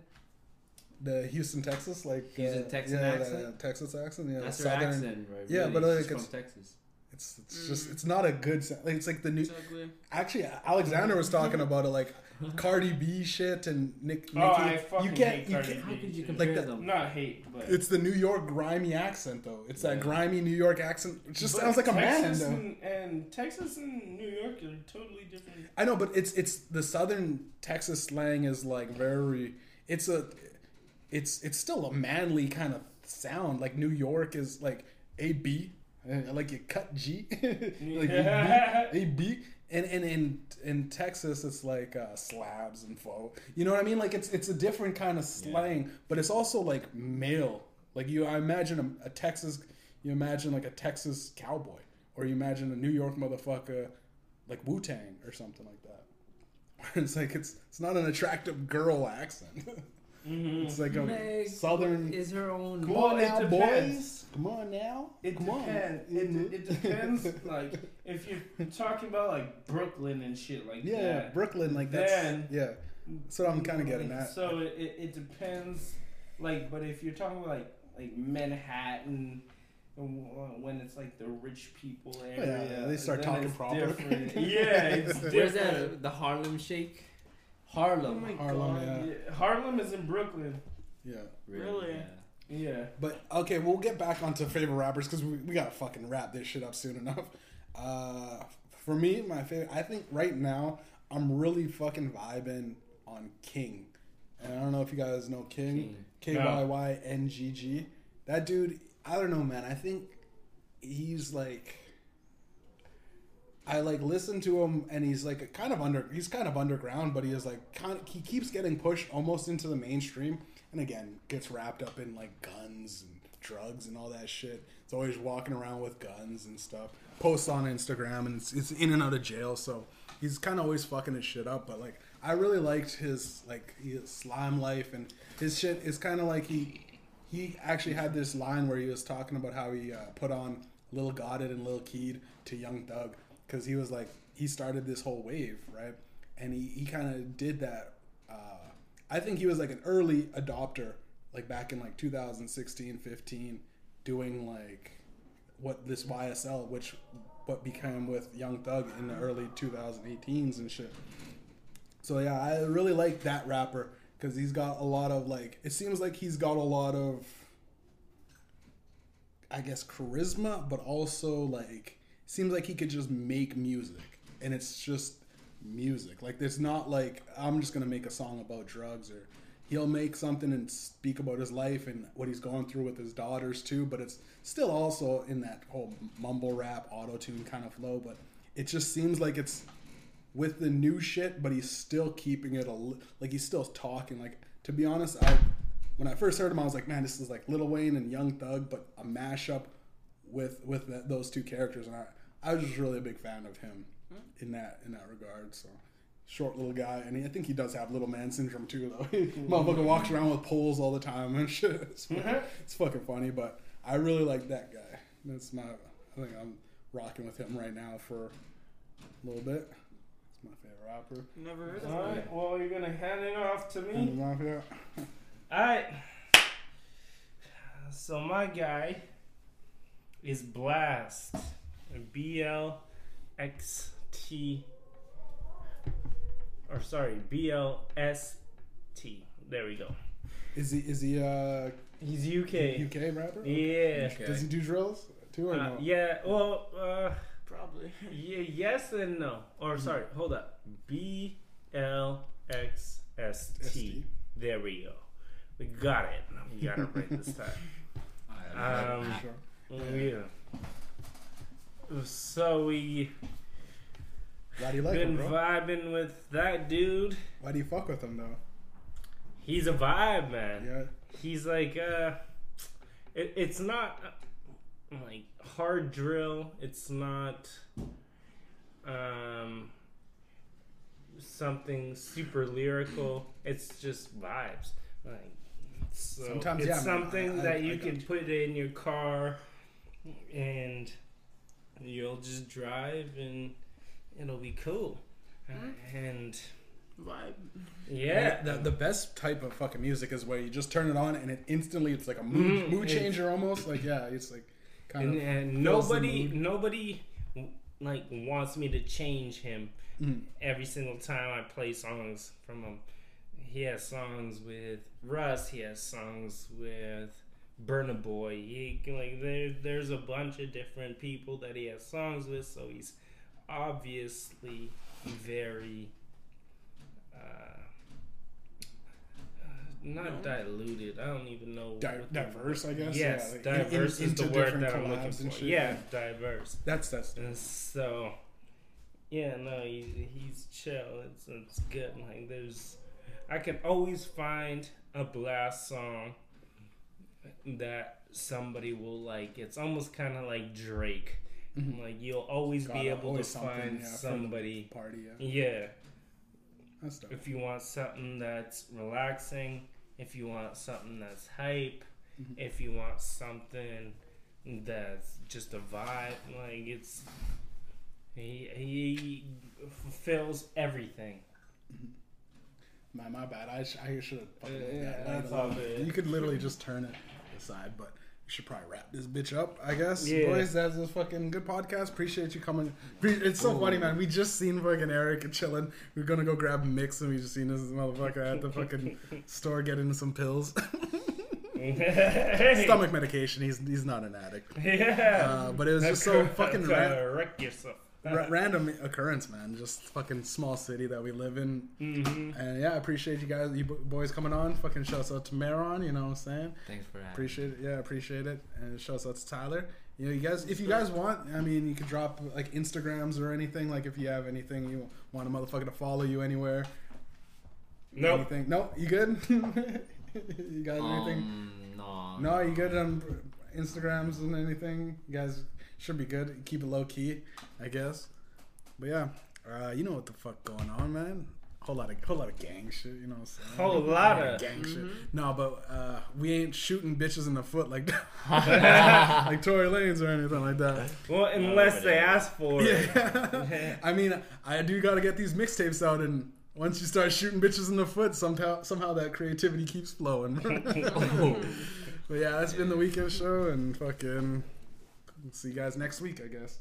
The Houston, Texas, like Houston, uh, Texan yeah, accent? The Texas accent, yeah, That's southern. accent, right? Yeah, really. but, like, She's it's- from Texas. It's it's just it's not a good. sound. Like, it's like the new. It's ugly. Actually, Alexander was talking about it, like Cardi B shit and Nick. Nicki. Oh, I fucking you can't. hate You Cardi can't How could you Like compare that- them? Not hate, but it's the New York grimy accent, though. It's that grimy New York accent. It just but sounds like a man, Texas though. and, and Texas and New York are totally different. I know, but it's it's the southern Texas slang is like very. It's a, it's it's still a manly kind of sound. Like New York is like a B, like you cut G, like a B, a B. And and in in Texas it's like uh, slabs and faux. You know what I mean? Like it's it's a different kind of slang, but it's also like male. Like you, I imagine a, a Texas. You imagine like a Texas cowboy, or you imagine a New York motherfucker like Wu Tang or something like that. it's like it's it's not an attractive girl accent. Mhm. It's like a Meg southern. is her own. Come on now, boys. Come on now. It Come on. depends. It, it depends. like if you're talking about like Brooklyn and shit like Yeah, that. Brooklyn, like that's Then- yeah. That's what I'm kind of getting at. So it, it, it depends. Like, but if you're talking about like like Manhattan, when it's like the rich people area, Oh, yeah, they start talking proper. yeah, it's Where's that? The Harlem Shake. Oh Harlem. my Harlem, yeah. Yeah, Harlem is in Brooklyn. Yeah. Really? Yeah. Yeah. But okay, we'll get back onto favorite rappers because we, we gotta fucking wrap this shit up soon enough. Uh, for me, my favorite, I think right now I'm really fucking vibing on King, and I don't know if you guys know King, K King. Y Y N G G. That dude, I don't know, man. I think he's like. I like listen to him, and he's like kind of under. He's kind of underground, but he is like kind. Of, he keeps getting pushed almost into the mainstream, and again gets wrapped up in like guns and drugs and all that shit. It's always walking around with guns and stuff. Posts on Instagram, and it's, it's in and out of jail, so he's kind of always fucking his shit up. But like, I really liked his like his slime life, and his shit is kind of like he he actually had this line where he was talking about how he uh, put on Lil Gotit and Lil Keed to Young Thug because he was like he started this whole wave right? And he, he kind of did that uh, i think he was like an early adopter like back in like 2016 15 doing like what this ysl which what became with young thug in the early 2018s and shit. So yeah i really like that rapper because he's got a lot of like it seems like he's got a lot of I guess charisma, but also like seems like he could just make music, and it's just music. Like there's not like I'm just gonna make a song about drugs, or he'll make something and speak about his life and what he's going through with his daughters too. But it's still also in that whole mumble rap, auto tune kind of flow. But it just seems like it's with the new shit, but he's still keeping it a li- like he's still talking. Like to be honest, I when I first heard him, I was like, man, this is like Lil Wayne and Young Thug, but a mashup with with that, those two characters, and I I was just really a big fan of him hmm. in that in that regard. So short little guy, and he, I think he does have little man syndrome too, though. Motherfucker walks around with poles all the time and shit. It's, fucking- mm-hmm. it's fucking funny, but I really like that guy. That's my I think I'm rocking with him right now for a little bit. It's my favorite rapper. Never heard of All him. right. Well, you're gonna hand it off to me. And Mafia. Alright. So my guy is Blxst. B L X T or sorry, B L S T. There we go. Is he is he uh He's UK. UK rapper? Yeah. Okay. Does he do drills too or Uh, no? yeah, well, uh, Probably. yeah, yes and no. Or sorry, hold up. B L X S T. There we go. We got it. We got it right this time. Um, Sure. Yeah. So we Why do you like him, been bro? vibing with that dude. Why do you fuck with him though? He's a vibe, man. Yeah. He's like, uh, it, it's not like hard drill. It's not um something super lyrical. It's just vibes. Like so Sometimes, it's yeah, man, something I- I- that I you got can you. put in your car and you'll just drive and it'll be cool. And Vibe. yeah, The, the best type of fucking music is where you just turn it on and it instantly it's like a mood, Mm, mood changer almost. Like yeah, it's like kind and, of and nobody nobody like wants me to change him Mhm. every single time I play songs from him. He has songs with Russ. He has songs with Burna Boy. He like there there's a bunch of different people that he has songs with. So he's obviously very. Uh, not No. diluted. I don't even know. Di- diverse, I guess. Yes, yeah, like, in- in- diverse is the word that I'm looking for. shit. Yeah, diverse. that's that's And so, yeah, no, he, he's chill. It's it's good. Like there's, I can always find a Blxst song that somebody will like. It's almost kind of like Drake. Mhm. Like you'll always be Gotta able to always something, find yeah, somebody. party. Yeah, Yeah, if you want something that's relaxing if you want something that's hype, Mhm. if you want something that's just a vibe, like it's he he fulfills everything. My my bad. I, sh- I should have fucking Yeah, moved that that's light a all little bit. good. You could literally just turn it aside, but we should probably wrap this bitch up. I guess, Yeah. boys. That's a fucking good podcast. Appreciate you coming. It's so funny, man. We just seen fucking Aric chilling. We are gonna go grab mix, and we just seen this motherfucker at the fucking store getting some pills, stomach medication. He's he's not an addict. Yeah. Uh, but it was just so fucking ra- wreck yourself. Ra- random occurrence, man. Just fucking small city that we live in. hmm And yeah, I appreciate you guys, you boys coming on. Fucking shouts out to Meron, you know what I'm saying? Thanks for having Appreciate it. Yeah, appreciate it. And shouts out to Tyler. You know, you guys, if you guys want, I mean, you could drop like Instagrams or anything. Like if you have anything you want a motherfucker to follow you anywhere. Nope. Anything? No, you good? you guys anything? Um, no. No, you good on Instagrams and anything? You guys should be good. Keep it low key, I guess. But yeah, uh, you know what the fuck going on, man. Whole lot of whole lot of gang shit, you know what I'm saying? Whole lot of- gang shit. Mhm. No, but uh, we ain't shooting bitches in the foot like like Tory Lanez or anything like that. Well, unless they ask for it. Yeah. I mean, I do got to get these mixtapes out, and once you start shooting bitches in the foot, somehow somehow that creativity keeps flowing. but yeah, that's been the weekend show, and fucking see you guys next week, I guess.